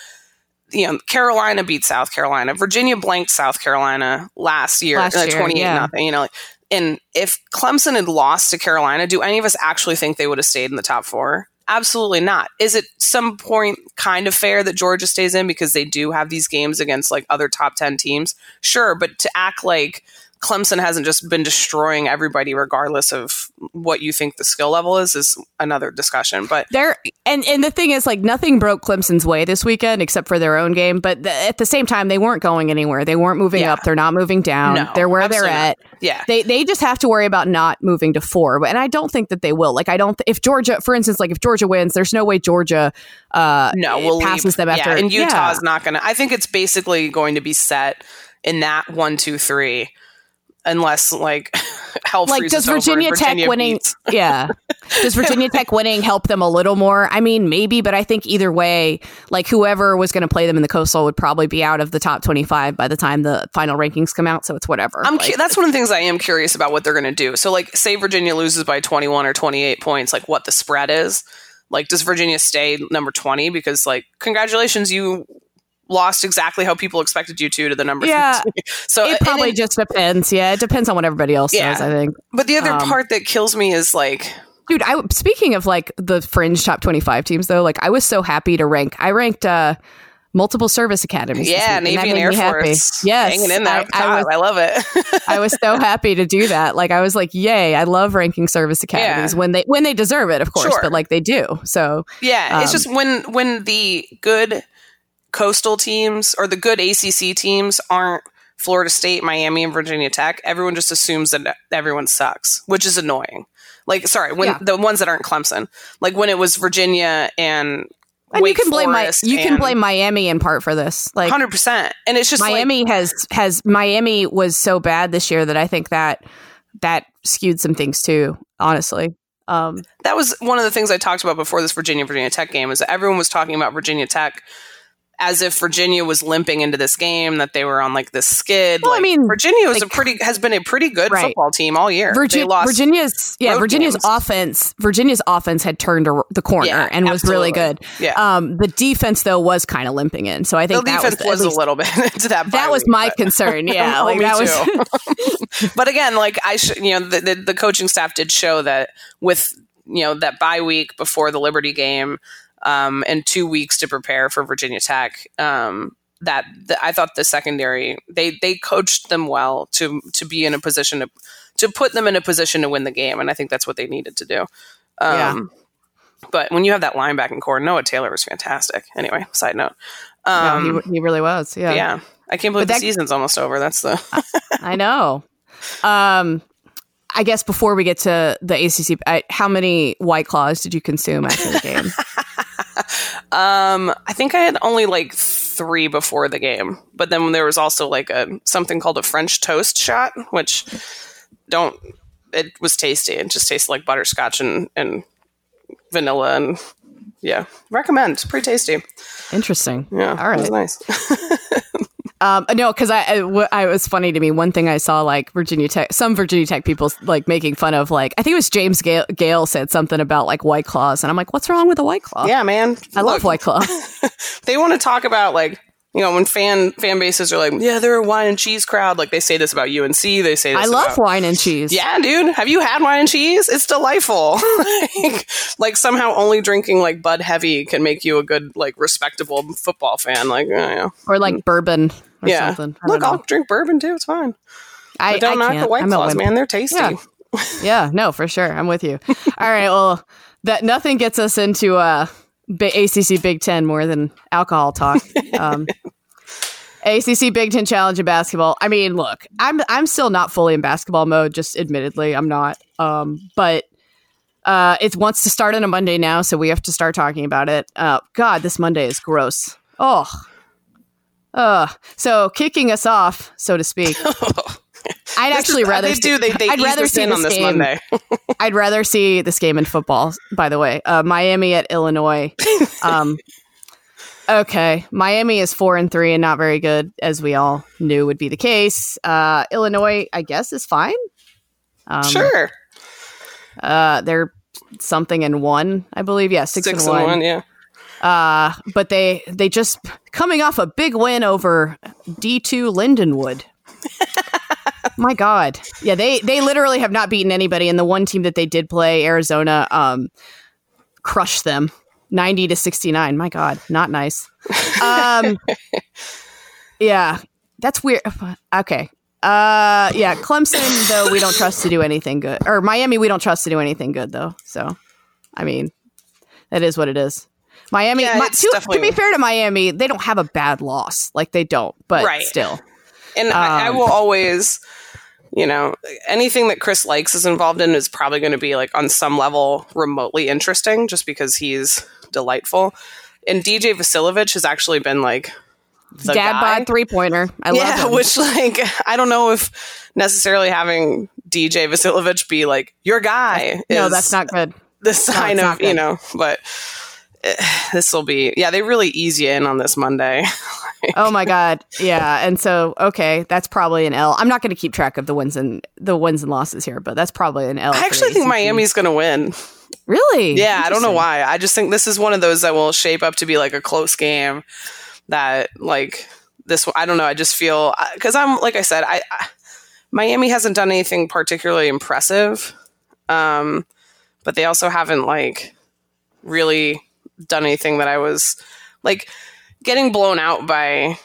S2: you know Carolina beat South Carolina, Virginia blanked South Carolina last year,
S1: Last
S2: uh,
S1: year,
S2: twenty eight
S1: yeah.
S2: nothing. You know, like, and if Clemson had lost to Carolina, do any of us actually think they would have stayed in the top four? Absolutely not. Is it some point kind of fair that Georgia stays in because they do have these games against like other top 10 teams? Sure, but to act like Clemson hasn't just been destroying everybody regardless of what you think the skill level is is another discussion. But
S1: There and and the thing is, like, nothing broke Clemson's way this weekend except for their own game. But th- at the same time, they weren't going anywhere. They weren't moving
S2: Yeah.
S1: up. They're not moving down.
S2: No,
S1: they're where they're at.
S2: yeah.
S1: They they just have to worry about not moving to four. But and I don't think that they will. Like, I don't. Th- if Georgia, for instance, like if Georgia wins, there's no way Georgia uh,
S2: No, we'll
S1: passes
S2: leave.
S1: them after.
S2: Yeah, and
S1: yeah.
S2: Utah's not going to. I think it's basically going to be set in that one, two, three, unless like
S1: like does Virginia, Tech
S2: Virginia
S1: winning
S2: beats-
S1: yeah does Virginia Tech winning help them a little more I mean maybe but I think either way like whoever was going to play them in the coastal would probably be out of the top 25 by the time the final rankings come out so it's whatever
S2: I'm
S1: Like,
S2: cu- that's one of the things I am curious about what they're going to do. So, like, say Virginia loses by 21 or 28 points, like what the spread is. Like, does Virginia stay number 20? Because, like, congratulations, you lost exactly how people expected you to to the number.
S1: Yeah.
S2: 15. So
S1: it probably
S2: it-
S1: just depends yeah it depends on what everybody else
S2: Yeah.
S1: does I think
S2: But the other
S1: um,
S2: part that kills me is like,
S1: dude I speaking of like the fringe top 25 teams though like I was so happy to rank I ranked uh multiple service academies
S2: yeah,
S1: and
S2: Navy and
S1: made
S2: Air
S1: happy.
S2: Force,
S1: yes
S2: hanging in there.
S1: I, I was
S2: I love it.
S1: I was so happy to do that. Like I was like, "Yay! I love ranking service academies
S2: Yeah.
S1: when they when they deserve it, of course,
S2: Sure.
S1: but like they do." So
S2: Yeah, it's
S1: Um,
S2: just when when the good coastal teams or the good ACC teams aren't Florida State, Miami, and Virginia Tech, everyone just assumes that everyone sucks, which is annoying. Like, sorry, when
S1: Yeah.
S2: the ones that aren't Clemson, like when it was Virginia and
S1: And
S2: Wake
S1: you can blame my, you can blame Miami in part for this. Like
S2: hundred percent. And it's just like,
S1: Miami has has Miami was so bad this year that I think that that skewed some things too. Honestly, um,
S2: that was one of the things I talked about before this Virginia Virginia Tech game. Is that everyone was talking about Virginia Tech as if Virginia was limping into this game, that they were on like this skid.
S1: Well, I mean,
S2: Virginia was
S1: like-
S2: a pretty has been a pretty good
S1: Right.
S2: football team all year.
S1: Virgi-
S2: they lost
S1: Virginia's yeah Virginia's
S2: games.
S1: offense Virginia's offense had turned a- the corner
S2: Yeah,
S1: and was really good.
S2: Yeah.
S1: Um, the defense though was kind of limping in, so I
S2: the
S1: think that
S2: defense
S1: was,
S2: was, a little bit into that.
S1: that was
S2: week,
S1: my
S2: but-
S1: concern. Yeah,
S2: Oh,
S1: like that was.
S2: but again, like I, sh- you know, the, the the coaching staff did show that with you know that bye week before the Liberty game, um, and two weeks to prepare for Virginia Tech. Um, that the, I thought the secondary they they coached them well to to be in a position to to put them in a position to win the game, and I think that's what they needed to do.
S1: Yeah.
S2: Um, But when you have that linebacking core, Noah Taylor was fantastic. Anyway, side note.
S1: no,
S2: Um,
S1: he, he really was. Yeah,
S2: yeah. I can't believe
S1: But
S2: the season's almost over. That's the
S1: I know. Um, I guess before we get to the ACC, I, how many White Claws did you consume after the game?
S2: Um, I think I had only like three before the game, but then there was also like a something called a French toast shot, which don't it was tasty. It just tasted like butterscotch and and vanilla and yeah, recommend. Pretty tasty.
S1: Interesting.
S2: Yeah,
S1: all
S2: right, was nice.
S1: Um, no, because I, I, w- I was funny to me. One thing I saw, like Virginia Tech, some Virginia Tech people like making fun of, like I think it was James Gale, Gale said something about like White Claws, and I'm like, what's wrong with a White Claw?
S2: yeah, man.
S1: I love White Claw.
S2: They want to talk about like you know when fan fan bases are like, yeah, they're a wine and cheese crowd. Like they say this about UNC. They say this
S1: I love
S2: about-
S1: wine and cheese.
S2: Yeah, dude. Have you had wine and cheese? It's delightful. like, like somehow only drinking like Bud Heavy can make you a good, like respectable football fan. Like, uh, yeah,
S1: or like bourbon or
S2: yeah.
S1: something. I
S2: Look, I'll drink bourbon too. It's fine.
S1: I,
S2: But don't
S1: I
S2: knock
S1: can't.
S2: the White
S1: I'm
S2: Claws, man. They're tasty.
S1: Yeah. yeah, no, for sure. I'm with you. All right, well, that nothing gets us into uh, ACC Big Ten more than alcohol talk. Um, ACC Big Ten Challenge in basketball. I mean, look, I'm I'm still not fully in basketball mode. Just admittedly, I'm not. Um, but uh, it wants to start on a Monday now, so we have to start talking about it. Uh, God, this Monday is gross. Oh. Uh, so kicking us off, so to speak. I'd actually
S2: is-
S1: rather
S2: they do. They, they
S1: I'd rather see this
S2: on this
S1: game.
S2: Monday.
S1: I'd rather see this game in football. By the way, uh, Miami at Illinois. Um, okay, Miami is four and three and not very good, as we all knew would be the case. Uh, Illinois, I guess, is fine. Um,
S2: sure,
S1: Uh, they're something and one, I believe. Yeah, six,
S2: six
S1: and,
S2: and
S1: one.
S2: one. Yeah,
S1: Uh, but they they just coming off a big win over D two Lindenwood. My God, yeah they they literally have not beaten anybody, and the one team that they did play, Arizona, um, crushed them ninety to sixty nine. My God, not nice. Um, yeah, that's weird. Okay. Uh, yeah, Clemson though we don't trust to do anything good, or Miami we don't trust to do anything good though. So, I mean, that is what it is. Miami,
S2: Yeah, it's
S1: to, to be fair to Miami, they don't have a bad loss. Like they don't, but
S2: Right.
S1: still.
S2: and I, I
S1: Um,
S2: will always, you know, anything that Chris Lykes is involved in is probably going to be like on some level remotely interesting, just because he's delightful. And DJ Vasiljevic has actually been like the
S1: Dad
S2: guy.
S1: bod three pointer. I
S2: yeah,
S1: love him.
S2: which like I don't know if necessarily having DJ Vasiljevic be like your guy.
S1: no,
S2: is
S1: that's not good.
S2: the sign
S1: it's
S2: of you know, but this will be yeah. They really ease you in on this Monday.
S1: Oh my god, yeah. And so, okay, that's probably an L. I'm not going to keep track of the wins and the wins and losses here, but that's probably an L.
S2: I actually think Miami's going to win.
S1: Really?
S2: Yeah, I don't know why. I just think this is one of those that will shape up to be like a close game. That like this. I don't know. I just feel because I'm like I said, I, I Miami hasn't done anything particularly impressive, um, but they also haven't like really done anything that I was like getting blown out by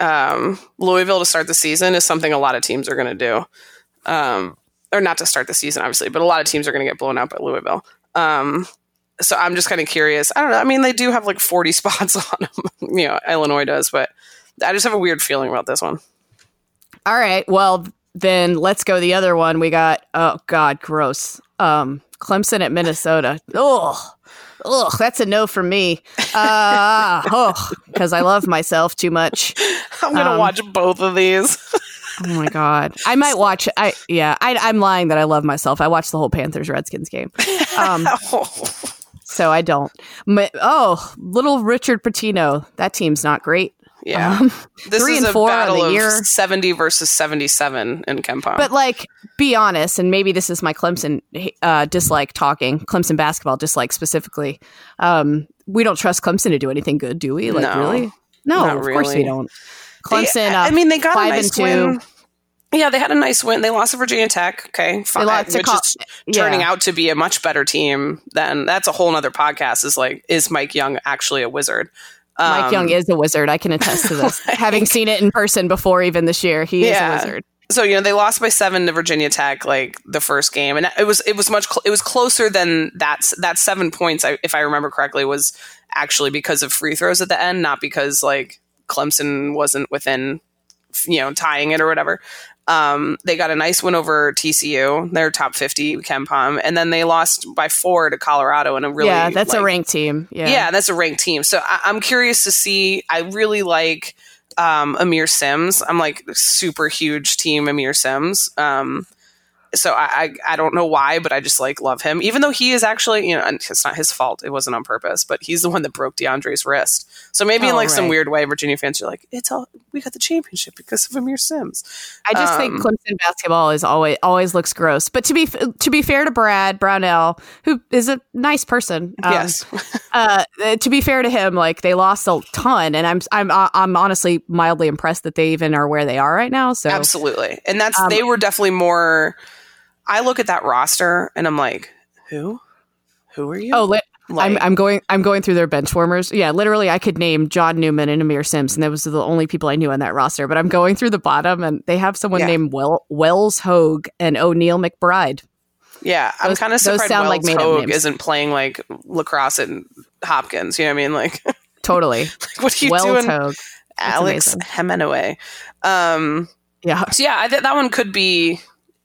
S2: um, Louisville to start the season is something a lot of teams are going to do. Um, or not to start the season, obviously, but a lot of teams are going to get blown out by Louisville. Um, so I'm just kind of curious. I don't know. I mean, they do have like 40 spots on them. you know, Illinois does, but I just have a weird feeling about this one.
S1: All right. Well, then let's go the other one. We got oh god, gross. Um, Clemson at Minnesota. Oh, ugh, that's a no for me. Uh, oh, because I love myself too much.
S2: I'm gonna
S1: Um,
S2: watch both of these.
S1: Oh my god, I might watch. I yeah, I, I'm lying that I love myself. I watched the whole Panthers Redskins game, um, so I don't. My, oh, little Richard Patino, that team's not great.
S2: Yeah,
S1: Um,
S2: this
S1: three
S2: is
S1: and
S2: a
S1: four
S2: battle
S1: the
S2: of
S1: year.
S2: 70 versus 77 in KenPom.
S1: But like, be honest, and maybe this is my Clemson uh, dislike talking, Clemson basketball dislike specifically. Um, we don't trust Clemson to do anything good, do we? Like,
S2: No.
S1: really? No, of course we don't.
S2: They-
S1: Clemson, uh,
S2: I mean, they got
S1: five
S2: a nice
S1: and two.
S2: win. Yeah, they had a nice win. They lost to Virginia Tech. Okay, fine, which
S1: Col-
S2: is turning
S1: yeah.
S2: out to be a much better team than that's a whole nother podcast. Is like, is Mike Young actually a wizard?
S1: Mike
S2: Um,
S1: Young is a wizard. I can attest to this.
S2: like-
S1: Having seen it in person before, even this year, he
S2: Yeah.
S1: is a wizard.
S2: so you know they lost by seven to Virginia Tech like the first game, and it was it was much cl- it was closer than that that seven points I, if I remember correctly was actually because of free throws at the end, not because like Clemson wasn't within you know tying it or whatever. Um, they got a nice win over TCU, their top fifty KenPom, and then they lost by four to Colorado in a really
S1: yeah, that's a ranked team. Yeah.
S2: yeah, that's a ranked team. So I- I'm curious to see. I really like um, Aamir Simms. I'm like super huge team Aamir Simms. Um, so I, I I don't know why, but I just like love him. Even though he is actually you know and it's not his fault. It wasn't on purpose, but he's the one that broke DeAndre's wrist. So maybe in
S1: Oh,
S2: like some weird way, Virginia fans are like, it's all we got the championship because of Aamir Simms.
S1: I just think
S2: Um,
S1: Clemson basketball is always always looks gross. But to be to be fair to Brad Brownell, who is a nice person, um,
S2: yes,
S1: uh, uh, to be fair to him, like they lost a ton, and I'm I'm uh, I'm honestly mildly impressed that they even are where they are right now. So
S2: absolutely. And that's
S1: Um,
S2: they were definitely more. I look at that roster and I'm like, who, who are you?
S1: oh, li-
S2: Like-
S1: I'm I'm going I'm going through their bench warmers. Yeah, literally, I could name John Newman and Aamir Simms, and that was the only people I knew on that roster. But I'm going through the bottom, and they have someone
S2: Yeah.
S1: named well, Wells Hogue and O'Neill McBride.
S2: Yeah, I'm kind of surprised
S1: sound
S2: Wells
S1: like
S2: Hogue isn't playing like lacrosse at Hopkins. You know what I mean? Like,
S1: Totally,
S2: what are you
S1: Wells
S2: doing,
S1: Hogue.
S2: Alex. Hemenway? Um,
S1: Yeah,
S2: so yeah, I think that one could be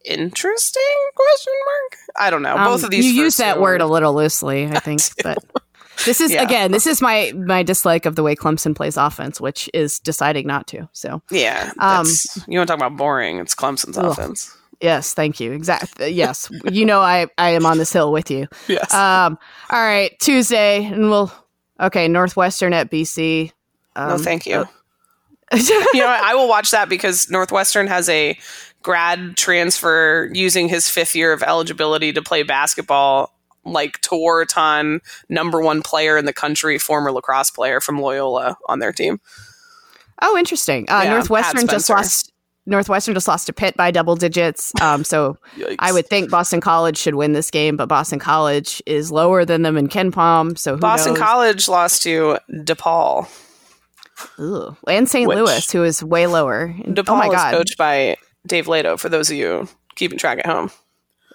S2: interesting? Question mark. I don't know. Both
S1: Um,
S2: of these.
S1: you use that
S2: two
S1: word a little loosely, I think, but this is
S2: Yeah.
S1: again, this is my my dislike of the way Clemson plays offense, which is deciding not to. So
S2: Yeah.
S1: Um,
S2: you want to talk about boring? It's Clemson's
S1: Ugh.
S2: offense.
S1: yes, thank you. Exactly. Yes, you know I I am on this hill with you.
S2: Yes.
S1: Um. All right, Tuesday, and we'll okay. Northwestern at BC. Um,
S2: no, thank you.
S1: uh,
S2: you know. I will watch that because Northwestern has a grad transfer using his fifth year of eligibility to play basketball, like Tewaaraton, number one player in the country, former lacrosse player from Loyola on their team.
S1: oh, interesting. Uh,
S2: Yeah,
S1: Northwestern just lost. Northwestern just lost to Pitt by double digits. Um, so I would think Boston College should win this game, but Boston College is lower than them in KenPom. So who
S2: Boston
S1: knows?
S2: College lost to DePaul.
S1: Ugh. and St.
S2: Which-
S1: Louis, who is way lower.
S2: DePaul
S1: oh my god!
S2: coached by Dave Leitao. For those of you keeping track at home,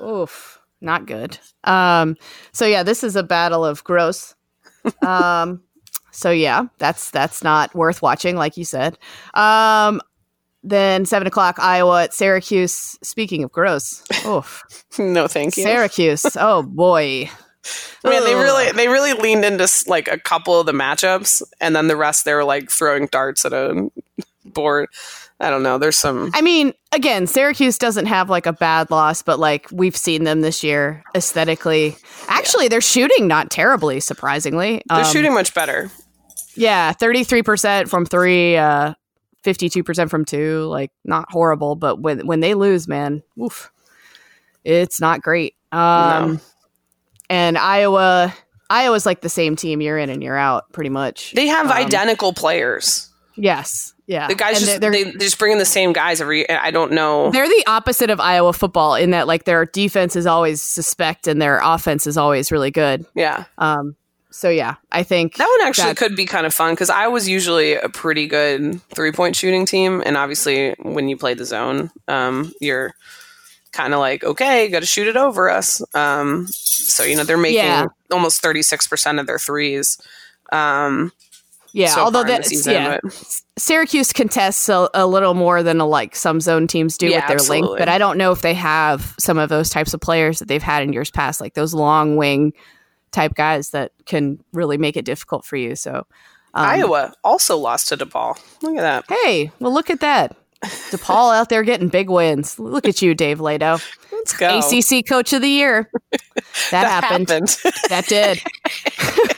S1: Oof, not good. Um, so yeah, this is a battle of gross. Um, so yeah, that's that's not worth watching, like you said. Um, then seven o'clock, Iowa at Syracuse. Speaking of gross, oof,
S2: no, thank you.
S1: Syracuse. Oh boy,
S2: Man, they really they really leaned into like a couple of the matchups, and then the rest they were like throwing darts at a board. I don't know. There's some
S1: I mean, again, Syracuse doesn't have like a bad loss, but like we've seen them this year aesthetically. Actually, they're shooting not terribly, surprisingly.
S2: they're
S1: Um,
S2: shooting much better.
S1: Yeah, 33% from three, uh, 52% from two. Like, not horrible, but when, when they lose, man, oof, it's not great. Um,
S2: No.
S1: And Iowa, Iowa's like the same team year in and year out, pretty much.
S2: They have
S1: um,
S2: identical players.
S1: Yes. Yeah.
S2: The guys
S1: And
S2: just
S1: they're,
S2: they, they just bring in the same guys every. I don't know.
S1: they're the opposite of Iowa football in that, like, their defense is always suspect and their offense is always really good.
S2: Yeah,
S1: Um, so, yeah, I think
S2: that one actually
S1: that-
S2: could be kind of fun because I was usually a pretty good three point shooting team, and obviously when you play the zone, um, you're kind of like okay, got to shoot it over us. Um, so you know they're making
S1: Yeah.
S2: almost thirty six percent of their threes. Um,
S1: yeah,
S2: so
S1: although that,
S2: season,
S1: yeah,
S2: but-
S1: Syracuse contests a, a little more than a, like some zone teams do
S2: Yeah,
S1: with their
S2: absolutely.
S1: length, but I don't know if they have some of those types of players that they've had in years past, like those long wing type guys that can really make it difficult for you. So
S2: um, Iowa also lost to DePaul. Look at that.
S1: Hey, well, look at that. DePaul out there getting big wins. Look at you, Dave Leitao.
S2: Let's go.
S1: ACC Coach of the Year. That, that happened. happened. that did.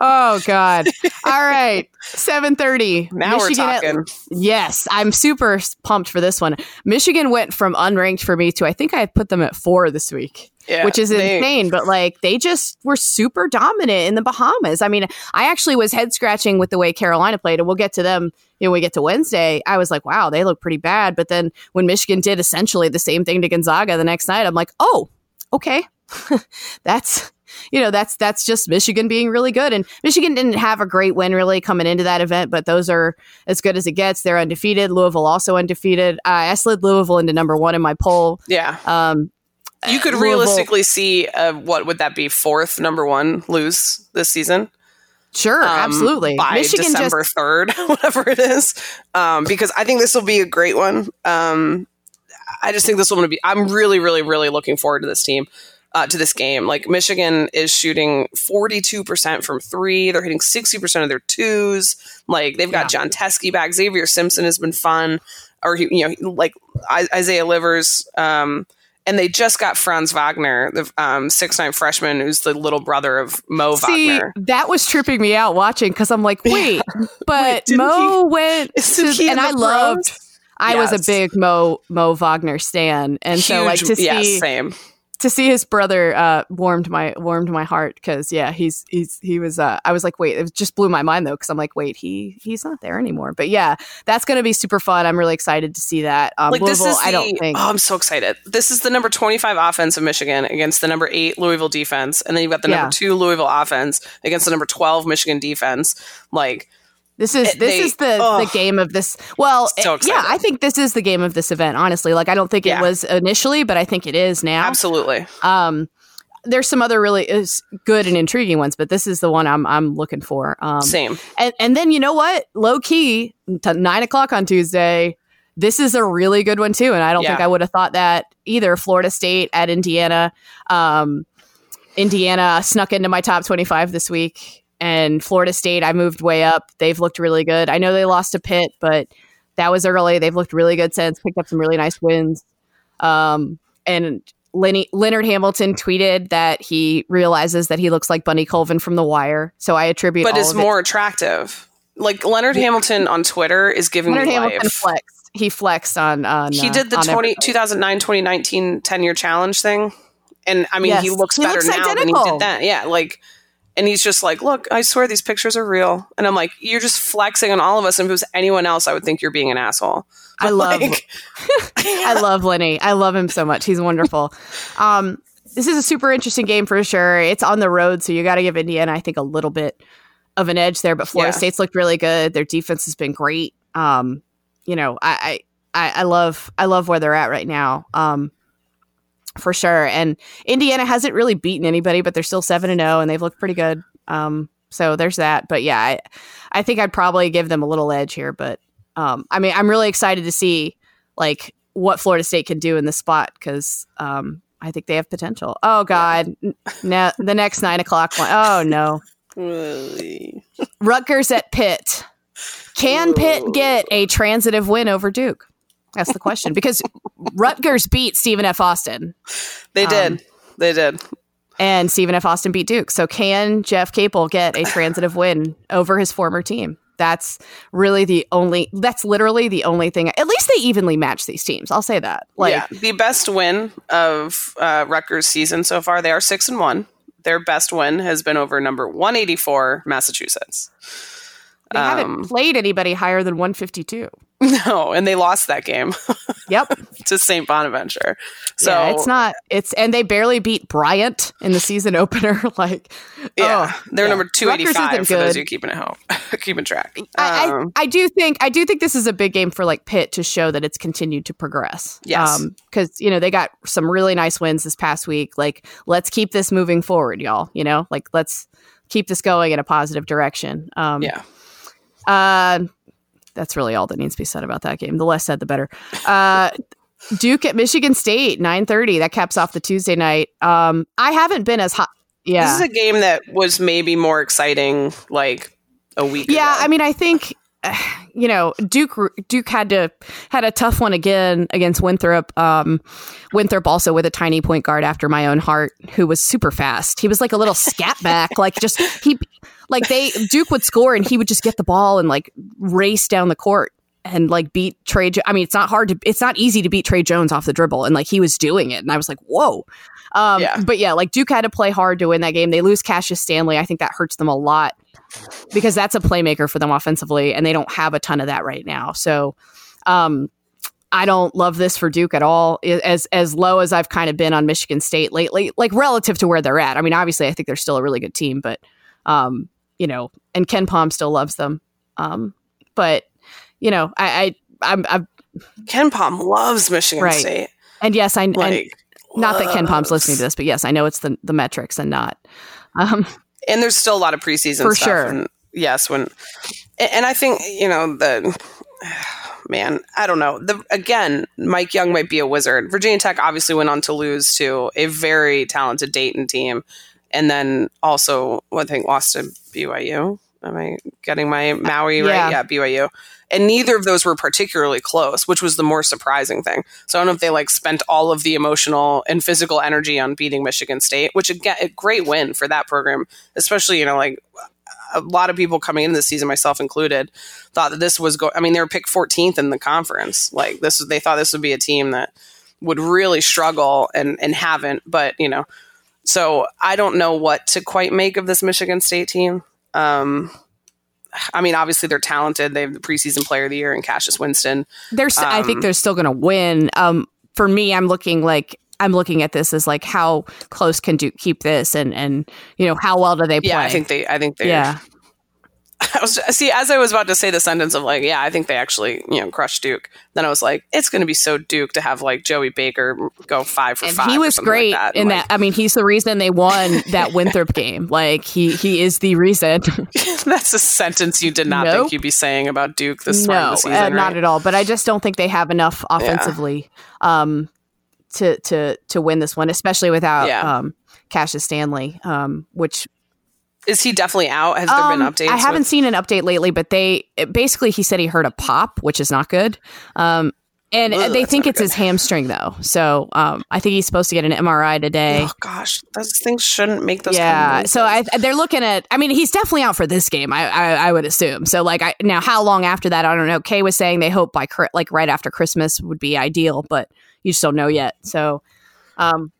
S1: oh God! All right, seven thirty.
S2: Now Michigan we're talking. At,
S1: yes, I'm super pumped for this one. Michigan went from unranked for me to I think I put them at four this week. Yeah, which is they, insane, but like they just were super dominant in the Bahamas. I mean, I actually was head scratching with the way Carolina played, and we'll get to them you know, we get to Wednesday, I was like, wow, they look pretty bad. But then when Michigan did essentially the same thing to Gonzaga the next night, I'm like, oh, okay. that's you know that's that's just Michigan being really good and Michigan didn't have a great win really coming into that event but those are as good as it gets they're undefeated Louisville also undefeated uh, I slid Louisville into number one in my poll
S2: yeah um, you could realistically see uh, what would that be fourth number one lose this season
S1: Sure, um, absolutely.
S2: By Michigan December third, whatever it is, um, because I think this will be a great one. Um, I just think this one will be. I'm really, really, really looking forward to this team. Uh, to this game, like Michigan is shooting 42% from three. They're hitting 60% of their twos. Like they've got yeah. Jon Teske back. Xavier Simpson has been fun. Or, you know, like Isaiah Livers. Um, and they just got Franz Wagner, the um, six nine freshman, who's the little brother of Mo See, Wagner.
S1: That was tripping me out watching because I'm like, wait, but wait, Mo he, went to, and I loved. I yes. was a big Mo Mo Wagner stan, and Huge, so like to see
S2: yeah, same
S1: to see his brother uh, warmed my warmed my heart because yeah he's he's he was uh, I was like wait it just blew my mind though because I'm like wait he he's not there anymore. But yeah that's gonna be super fun. I'm really excited to see that um, like Louisville, this is the, I don't think
S2: oh I'm so excited. This is the number 25 offense of Michigan against the number eight Louisville defense and then you've got the yeah. number two Louisville offense against the number 12 Michigan defense. Like
S1: this is this they, is the oh, the game of this. Well, so yeah, I think this is the game of this event. Honestly, like I don't think yeah. it was initially, but I think it is now.
S2: Absolutely.
S1: Um, there's some other really is good and intriguing ones, but this is the one I'm I'm looking for. Um,
S2: Same.
S1: And and then you know what? Low key, nine o'clock on Tuesday. This is a really good one too, and I don't yeah. think I would have thought that either. Florida State at Indiana. Um, Indiana snuck into my top 25 this week and Florida State, I moved way up. They've looked really good. I know they lost to Pitt, but that was early. They've looked really good since, picked up some really nice wins. Um, and Lenny, Leonard Hamilton tweeted that he realizes that he looks like Bunny Colvin from The Wire. So I attribute,
S2: but is more attractive. Like Leonard yeah. Hamilton on Twitter is giving Leonard Hamilton life.
S1: flexed. He flexed on. on
S2: he did the 20, 2009 2019 10 year challenge thing, and I mean yes. he looks he better looks now identical. than he did then. Yeah, like and he's just like, look, I swear these pictures are real. And I'm like, you're just flexing on all of us. And if it was anyone else, I would think you're being an asshole.
S1: But I love, like, I love Lenny. I love him so much. He's wonderful. Um, this is a super interesting game for sure. It's on the road, so you got to give Indiana, I think, a little bit of an edge there. But Florida yeah. State's looked really good. Their defense has been great. Um, you know, I, I, I love, I love where they're at right now. Um, for sure. And Indiana hasn't really beaten anybody, but they're still seven and zero, oh, and they've looked pretty good. Um, so there's that. But yeah, I, I think I'd probably give them a little edge here. But um, I mean, I'm really excited to see like what Florida State can do in this spot because um, I think they have potential. Oh God, now the next nine o'clock one. Oh no, really? Rutgers at Pitt. Can Pitt get a transitive win over Duke? That's the question because Rutgers beat Stephen F. Austin.
S2: They did. Um, they did.
S1: And Stephen F. Austin beat Duke. So can Jeff Capel get a transitive win over his former team? That's really the only. That's literally the only thing. At least they evenly match these teams. I'll say that.
S2: Like yeah, the best win of uh, Rutgers' season so far. They are six and one. Their best win has been over number one eighty four Massachusetts.
S1: They um, haven't played anybody higher than 152.
S2: No, and they lost that game.
S1: Yep.
S2: to St. Bonaventure. So
S1: yeah, it's not it's and they barely beat Bryant in the season opener. like
S2: Yeah. Oh, they're yeah. number two eighty five for those who keeping it home. keeping track.
S1: I, um, I, I, do think I do think this is a big game for like Pitt to show that it's continued to progress.
S2: Yes.
S1: Um, because you know, they got some really nice wins this past week. Like, let's keep this moving forward, y'all. You know, like let's keep this going in a positive direction. Um
S2: yeah.
S1: Uh, that's really all that needs to be said about that game. The less said, the better. Uh, Duke at Michigan State, nine thirty. That caps off the Tuesday night. Um, I haven't been as hot. Yeah.
S2: This is a game that was maybe more exciting like a week
S1: Yeah,
S2: ago.
S1: I mean, I think you know Duke Duke had to had a tough one again against Winthrop. Um, Winthrop also with a tiny point guard after my own heart, who was super fast. He was like a little scat back, like just he like they Duke would score and he would just get the ball and like race down the court and like beat Tre. Jo- I mean, it's not hard to it's not easy to beat Tre Jones off the dribble, and like he was doing it, and I was like, whoa. Um,
S2: Yeah.
S1: But yeah, like Duke had to play hard to win that game. They lose Cassius Stanley. I think that hurts them a lot because that's a playmaker for them offensively, and they don't have a ton of that right now. So, um, I don't love this for Duke at all. As as low as I've kind of been on Michigan State lately, like relative to where they're at. I mean, obviously, I think they're still a really good team, but um, you know, and KenPom still loves them. Um, but you know, I, I I'm, I'm
S2: KenPom loves Michigan
S1: Right.
S2: State.
S1: and yes, I and
S2: Like
S1: not that
S2: KenPom's
S1: listening to this, but yes, I know it's the the metrics and not. Um,
S2: and there's still a lot of preseason
S1: For
S2: stuff.
S1: sure.
S2: And yes, when and and I think you know the man, I don't know. The again, Mike Young might be a wizard. Virginia Tech obviously went on to lose to a very talented Dayton team, and then also one thing lost to BYU. Am I getting my Maui
S1: Yeah.
S2: right? Yeah, BYU. And neither of those were particularly close, which was the more surprising thing. So I don't know if they like spent all of the emotional and physical energy on beating Michigan State, which again, a great win for that program, especially, you know, like a lot of people coming into the season, myself included, thought that this was going. I mean, they were picked 14th in the conference. Like this, they thought this would be a team that would really struggle and and haven't. But you know, so I don't know what to quite make of this Michigan State team. Um, I mean, obviously they're talented. They have the preseason player of the year in Cassius Winston.
S1: There's, I think
S2: Um,
S1: they're still going to win. Um, for me, I'm looking like I'm looking at this as like how close can Duke keep this, and and you know how well do they play?
S2: Yeah, I think they. I think they.
S1: yeah,
S2: I was see as I was about to say the sentence of like, yeah, I think they actually you know crushed Duke. Then I was like, it's going to be so Duke to have like Joey Baker go five for
S1: and
S2: five.
S1: he was
S2: something like
S1: great
S2: that.
S1: in that. I mean, he's the reason they won that Winthrop game. Like he he is the reason.
S2: that's a sentence you did not
S1: Nope.
S2: think you'd be saying about Duke this
S1: no,
S2: the season.
S1: uh, not
S2: right?
S1: at all. But I just don't think they have enough offensively um, to to to win this one, especially without
S2: Yeah.
S1: um, Cassius Stanley, um, which
S2: Is he definitely out? Has there
S1: Um,
S2: been updates?
S1: I haven't
S2: with-
S1: seen an update lately, but they basically he said he heard a pop, which is not good. Um, and
S2: Ugh,
S1: they think it's
S2: good.
S1: his hamstring though. So um, I think he's supposed to get an MRI today.
S2: Oh gosh, those things shouldn't make those.
S1: yeah,
S2: kind of
S1: so I, they're looking at. I mean, he's definitely out for this game. I, I, I would assume. So, like, I, now how long after that? I don't know. Kay was saying they hope by like right after Christmas would be ideal, but you just don't know yet. So, um,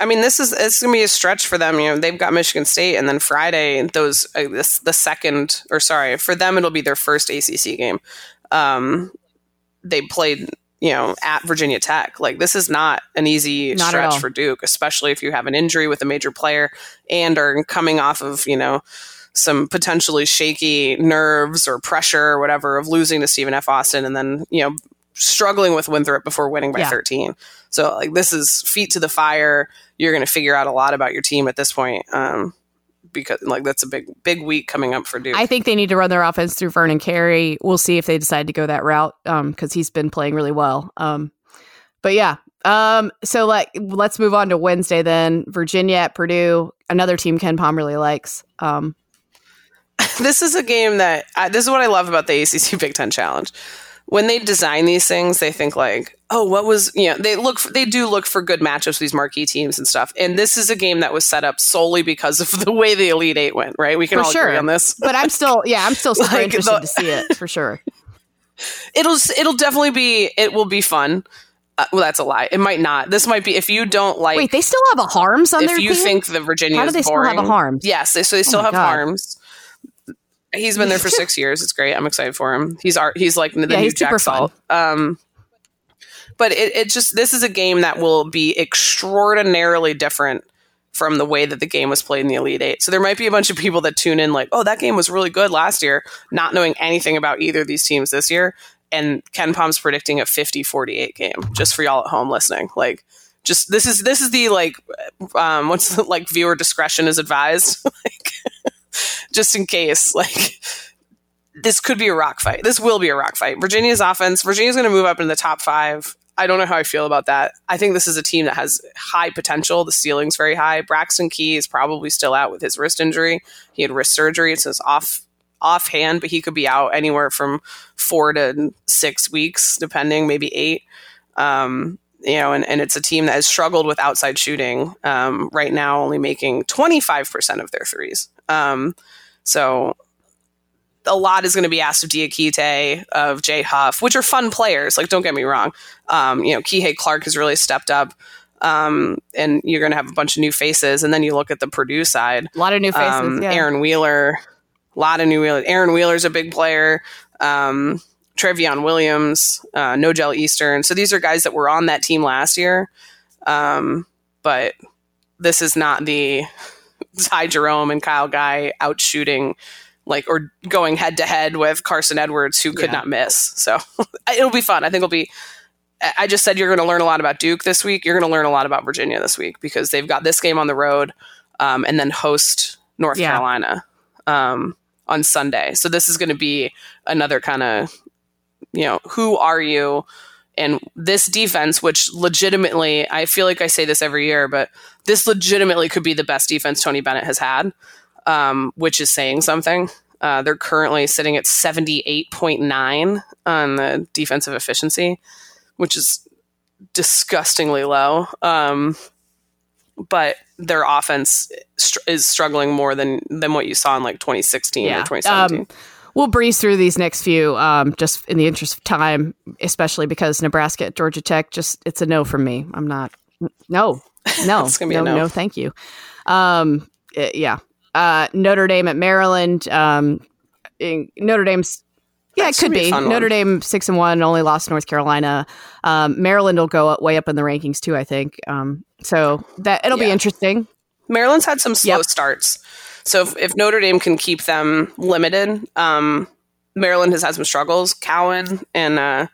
S2: I mean, this is it's going to be a stretch for them. You know, they've got Michigan State, and then Friday, those uh, this the second or sorry for them, it'll be their first ACC game. Um, they played, you know, at Virginia Tech. Like this is not an easy
S1: Not
S2: stretch for Duke, especially if you have an injury with a major player and are coming off of you know some potentially shaky nerves or pressure or whatever of losing to Stephen F. Austin, and then you know struggling with Winthrop before winning by
S1: Yeah.
S2: 13. So like this is feet to the fire. You're going to figure out a lot about your team at this point. Um, because like that's a big big week coming up for Duke.
S1: I think they need to run their offense through Vernon Carey. We'll see if they decide to go that route because he's been playing really well. Um, but yeah, um, so like let's move on to Wednesday then. Virginia at Purdue, another team KenPom really likes. Um,
S2: this is a game that I, this is what I love about the ACC Big Ten Challenge. When they design these things, they think like, oh, what was you know they look for, they do look for good matchups with these marquee teams and stuff. And this is a game that was set up solely because of the way the Elite Eight went. Right? We can
S1: For
S2: all
S1: sure.
S2: agree on this.
S1: but I'm still, yeah, I'm still super
S2: Like,
S1: interested
S2: the-
S1: to see it for sure.
S2: it'll it'll definitely be it will be fun. Uh, well, that's a lie. It might not. This might be if you don't like.
S1: Wait, they still have a Haarms on
S2: if
S1: their
S2: you
S1: team?
S2: think the Virginia
S1: How do
S2: is
S1: they still have a Haarms?
S2: Yes, they, so they still
S1: my
S2: have
S1: God.
S2: Haarms. He's been there for six years. It's great. I'm excited for him. He's art. He's like the
S1: Yeah,
S2: new
S1: he's
S2: Jack Salt. Um, but it, it just this is a game that will be extraordinarily different from the way that the game was played in the Elite Eight. So there might be a bunch of people that tune in like, oh, that game was really good last year, not knowing anything about either of these teams this year. And KenPom's predicting a 50-48 game, just for y'all at home listening. Like, just this is this is the like, um, what's the, like viewer discretion is advised, like, just in case, like. This could be a rock fight. This will be a rock fight. Virginia's offense. Virginia's going to move up in the top five. I don't know how I feel about that. I think this is a team that has high potential. The ceiling's very high. Braxton Key is probably still out with his wrist injury. He had wrist surgery. So it's off offhand, but he could be out anywhere from four to six weeks, depending, maybe eight. Um, you know, and, and it's a team that has struggled with outside shooting um, right now, only making 25% of their threes. Um, so a lot is going to be asked of Diakite, of Jay Huff, which are fun players. Like, don't get me wrong. Um, you know, Kihei Clark has really stepped up. Um, and you're going to have a bunch of new faces. And then you look at the Purdue side.
S1: A lot of new faces. Um, yeah.
S2: Aaron Wheeler, a lot of new Wheeler. Aaron Wheeler's a big player. Um, Trevion Williams, uh, Nojel Eastern. So these are guys that were on that team last year. Um, but this is not the Ty Jerome and Kyle Guy out shooting like or going head to head with Carsen Edwards, who could yeah. not miss. So it'll be fun. I think it'll be. I just said you're going to learn a lot about Duke this week. You're going to learn a lot about Virginia this week because they've got this game on the road, um, and then host North yeah. Carolina um, on Sunday. So this is going to be another kind of, you know, who are you? And this defense, which legitimately, I feel like I say this every year, but this legitimately could be the best defense Tony Bennett has had um, which is saying something. Uh, they're currently sitting at 78.9 on the defensive efficiency, which is disgustingly low. Um, but their offense str- is struggling more than than what you saw in like 2016 yeah. or 2017. Um,
S1: we'll breeze through these next few um, just in the interest of time, especially because Nebraska at Georgia Tech just it's a no from me. I'm not no no no, no, no thank you. Um, it, yeah, uh, Notre Dame at Maryland. Um, Notre Dame's yeah, that it could be. be. Notre one. Dame six and one only lost North Carolina. Um, Maryland will go way up in the rankings too. I think. Um, so that it'll yeah. be interesting.
S2: Maryland's had some slow yep. starts, so if, if, Notre Dame can keep them limited, um, Maryland has had some struggles. Cowan and uh,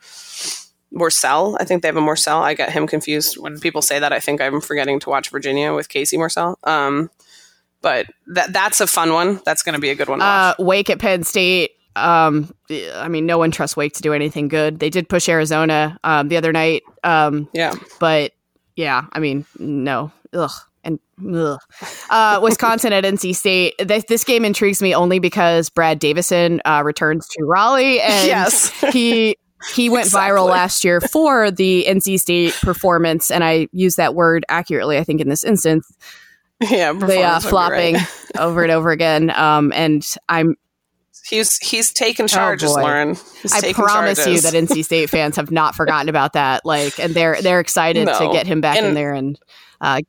S2: Morsell, I think they have a Morsell. I get him confused when people say that. I think I'm forgetting to watch Virginia with Casey Morsell. Um, but that that's a fun one. That's going to be a good one. Uh,
S1: Wake at Penn State. Um, I mean, no one trusts Wake to do anything good. They did push Arizona um, the other night. Um,
S2: yeah,
S1: but yeah, I mean, no. Ugh. And. Uh, Wisconsin at NC State. This, this, game intrigues me only because Brad Davison uh, returns to Raleigh, and
S2: yes.
S1: he he went exactly. viral last year for the NC State performance, and I use that word accurately. I think in this instance,
S2: yeah,
S1: they uh, flopping right. over and over again. Um, and I'm
S2: he's he's taken oh, charges, oh Lauren. He's
S1: I promise charges. you that NC State fans have not forgotten about that. Like, and they're they're excited no. to get him back and in there. And uh,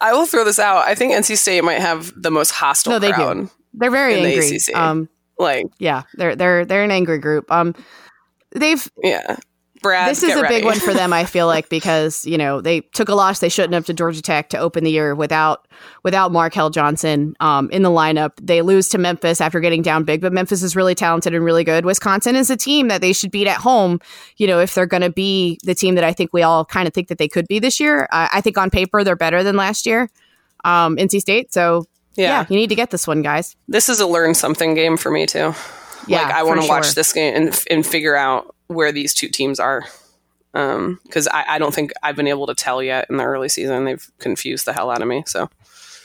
S2: I will throw this out. I think NC State might have the most hostile. No, they do.
S1: They're very angry. The um,
S2: like,
S1: yeah, they're they're they're an angry group. Um, they've
S2: yeah Brad,
S1: this is a
S2: ready.
S1: big one for them. I feel like because you know they took a loss they shouldn't have to Georgia Tech to open the year without without Markell Johnson um, in the lineup. They lose to Memphis after getting down big, but Memphis is really talented and really good. Wisconsin is a team that they should beat at home. You know if they're going to be the team that I think we all kind of think that they could be this year. I, I think on paper they're better than last year. Um, NC State, so yeah. yeah. you need to get this one, guys.
S2: This is a learn something game for me too. Yeah, like I want to sure. watch this game and, and figure out where these two teams are because um, I, I, don't think I've been able to tell yet in the early season. They've confused the hell out of me. So,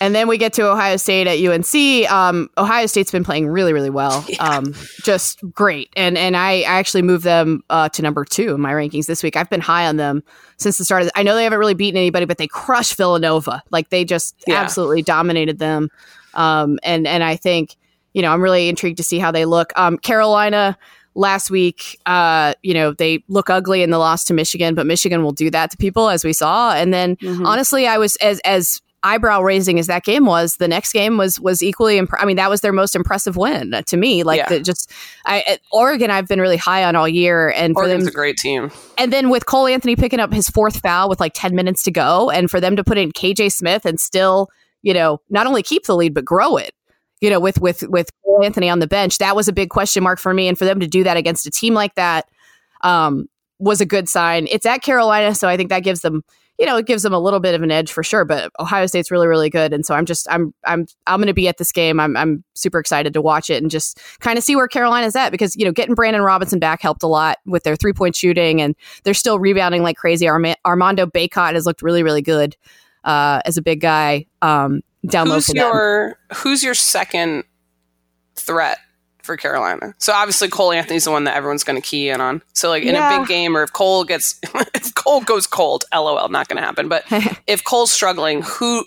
S1: and then we get to Ohio State at UNC. Um, Ohio State's been playing really, really well, yeah. um, just great. And and I, I actually moved them uh, to number two in my rankings this week. I've been high on them since the start. Of the, I know they haven't really beaten anybody, but they crushed Villanova. Like they just yeah. absolutely dominated them. Um, and and I think you know I'm really intrigued to see how they look. Um, Carolina last week, uh, you know, they look ugly in the loss to Michigan, but Michigan will do that to people as we saw. And then mm-hmm. honestly, I was as as eyebrow raising as that game was, the next game was was equally. Imp- I mean, that was their most impressive win to me. Like yeah. the, just, I Oregon, I've been really high on all year, and
S2: for Oregon's
S1: them,
S2: a great team.
S1: And then with Cole Anthony picking up his fourth foul with like ten minutes to go, and for them to put in KJ Smith and still, you know, not only keep the lead but grow it you know, with with with Anthony on the bench, that was a big question mark for me. And for them to do that against a team like that um, was a good sign. It's at Carolina, so I think that gives them, you know, it gives them a little bit of an edge for sure. But Ohio State's really, really good, and so I'm just I'm I'm I'm going to be at this game. I'm I'm super excited to watch it and just kind of see where Carolina's at because you know getting Brandon Robinson back helped a lot with their three point shooting, and they're still rebounding like crazy. Arma- Armando Bacot has looked really, really good uh, as a big guy. Um, down
S2: who's your Who's your second threat for Carolina. So obviously Cole Anthony's the one that everyone's going to key in on. So like in yeah. a big game, or if Cole gets, if Cole goes cold, lol, not going to happen. But if Cole's struggling, who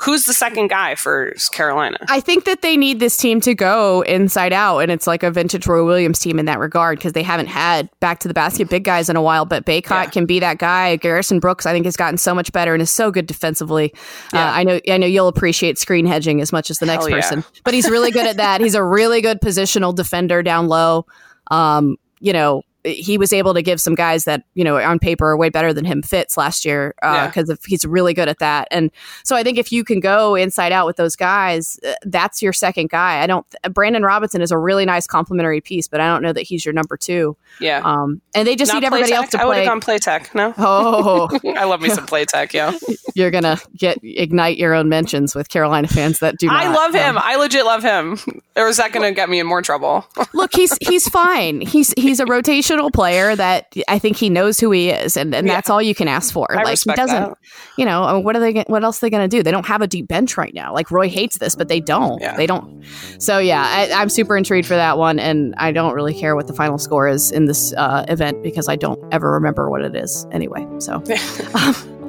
S2: who's the second guy for Carolina?
S1: I think that they need this team to go inside out, and it's like a vintage Roy Williams team in that regard because they haven't had back to the basket big guys in a while. But Bacot yeah. can be that guy. Garrison Brooks, I think, has gotten so much better and is so good defensively. Uh, yeah. Uh, I know, I know you'll appreciate screen hedging as much as the next Hell person, yeah. but he's really good at that. He's a really good positional defender down low. Um, you know, he was able to give some guys that you know on paper are way better than him fits last year because uh, yeah. he's really good at that. And so I think if you can go inside out with those guys, uh, that's your second guy. I don't. Brandon Robinson is a really nice complimentary piece, but I don't know that he's your number two.
S2: Yeah.
S1: Um, and they just Not need everybody else to play. I would
S2: have gone Platek. No.
S1: Oh,
S2: I love me some Platek. Yeah.
S1: You're gonna get ignite your own mentions with Carolina fans that do. Not,
S2: I love him. Um, I legit love him. Or is that gonna get me in more trouble?
S1: look, he's he's fine. He's he's a rotation player that I think he knows who he is, and, and yeah. that's all you can ask for.
S2: I
S1: like
S2: he
S1: doesn't,
S2: that.
S1: you know, what are they? What else are they going to do? They don't have a deep bench right now. Like Roy hates this, but they don't. Yeah. They don't. So yeah, I, am super intrigued for that one, and I don't really care what the final score is in this uh, event because I don't ever remember what it is anyway. So. um,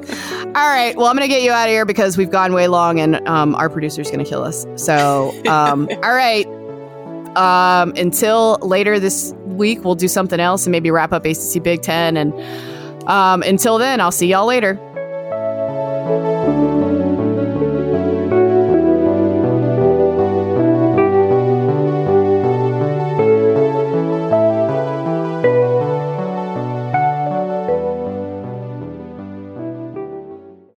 S1: all right. Well, I'm going to get you out of here because we've gone way long and um, our producer's going to kill us. So, um, all right. Um, until later this week, we'll do something else and maybe wrap up ACC Big Ten. And um, until then, I'll see y'all later.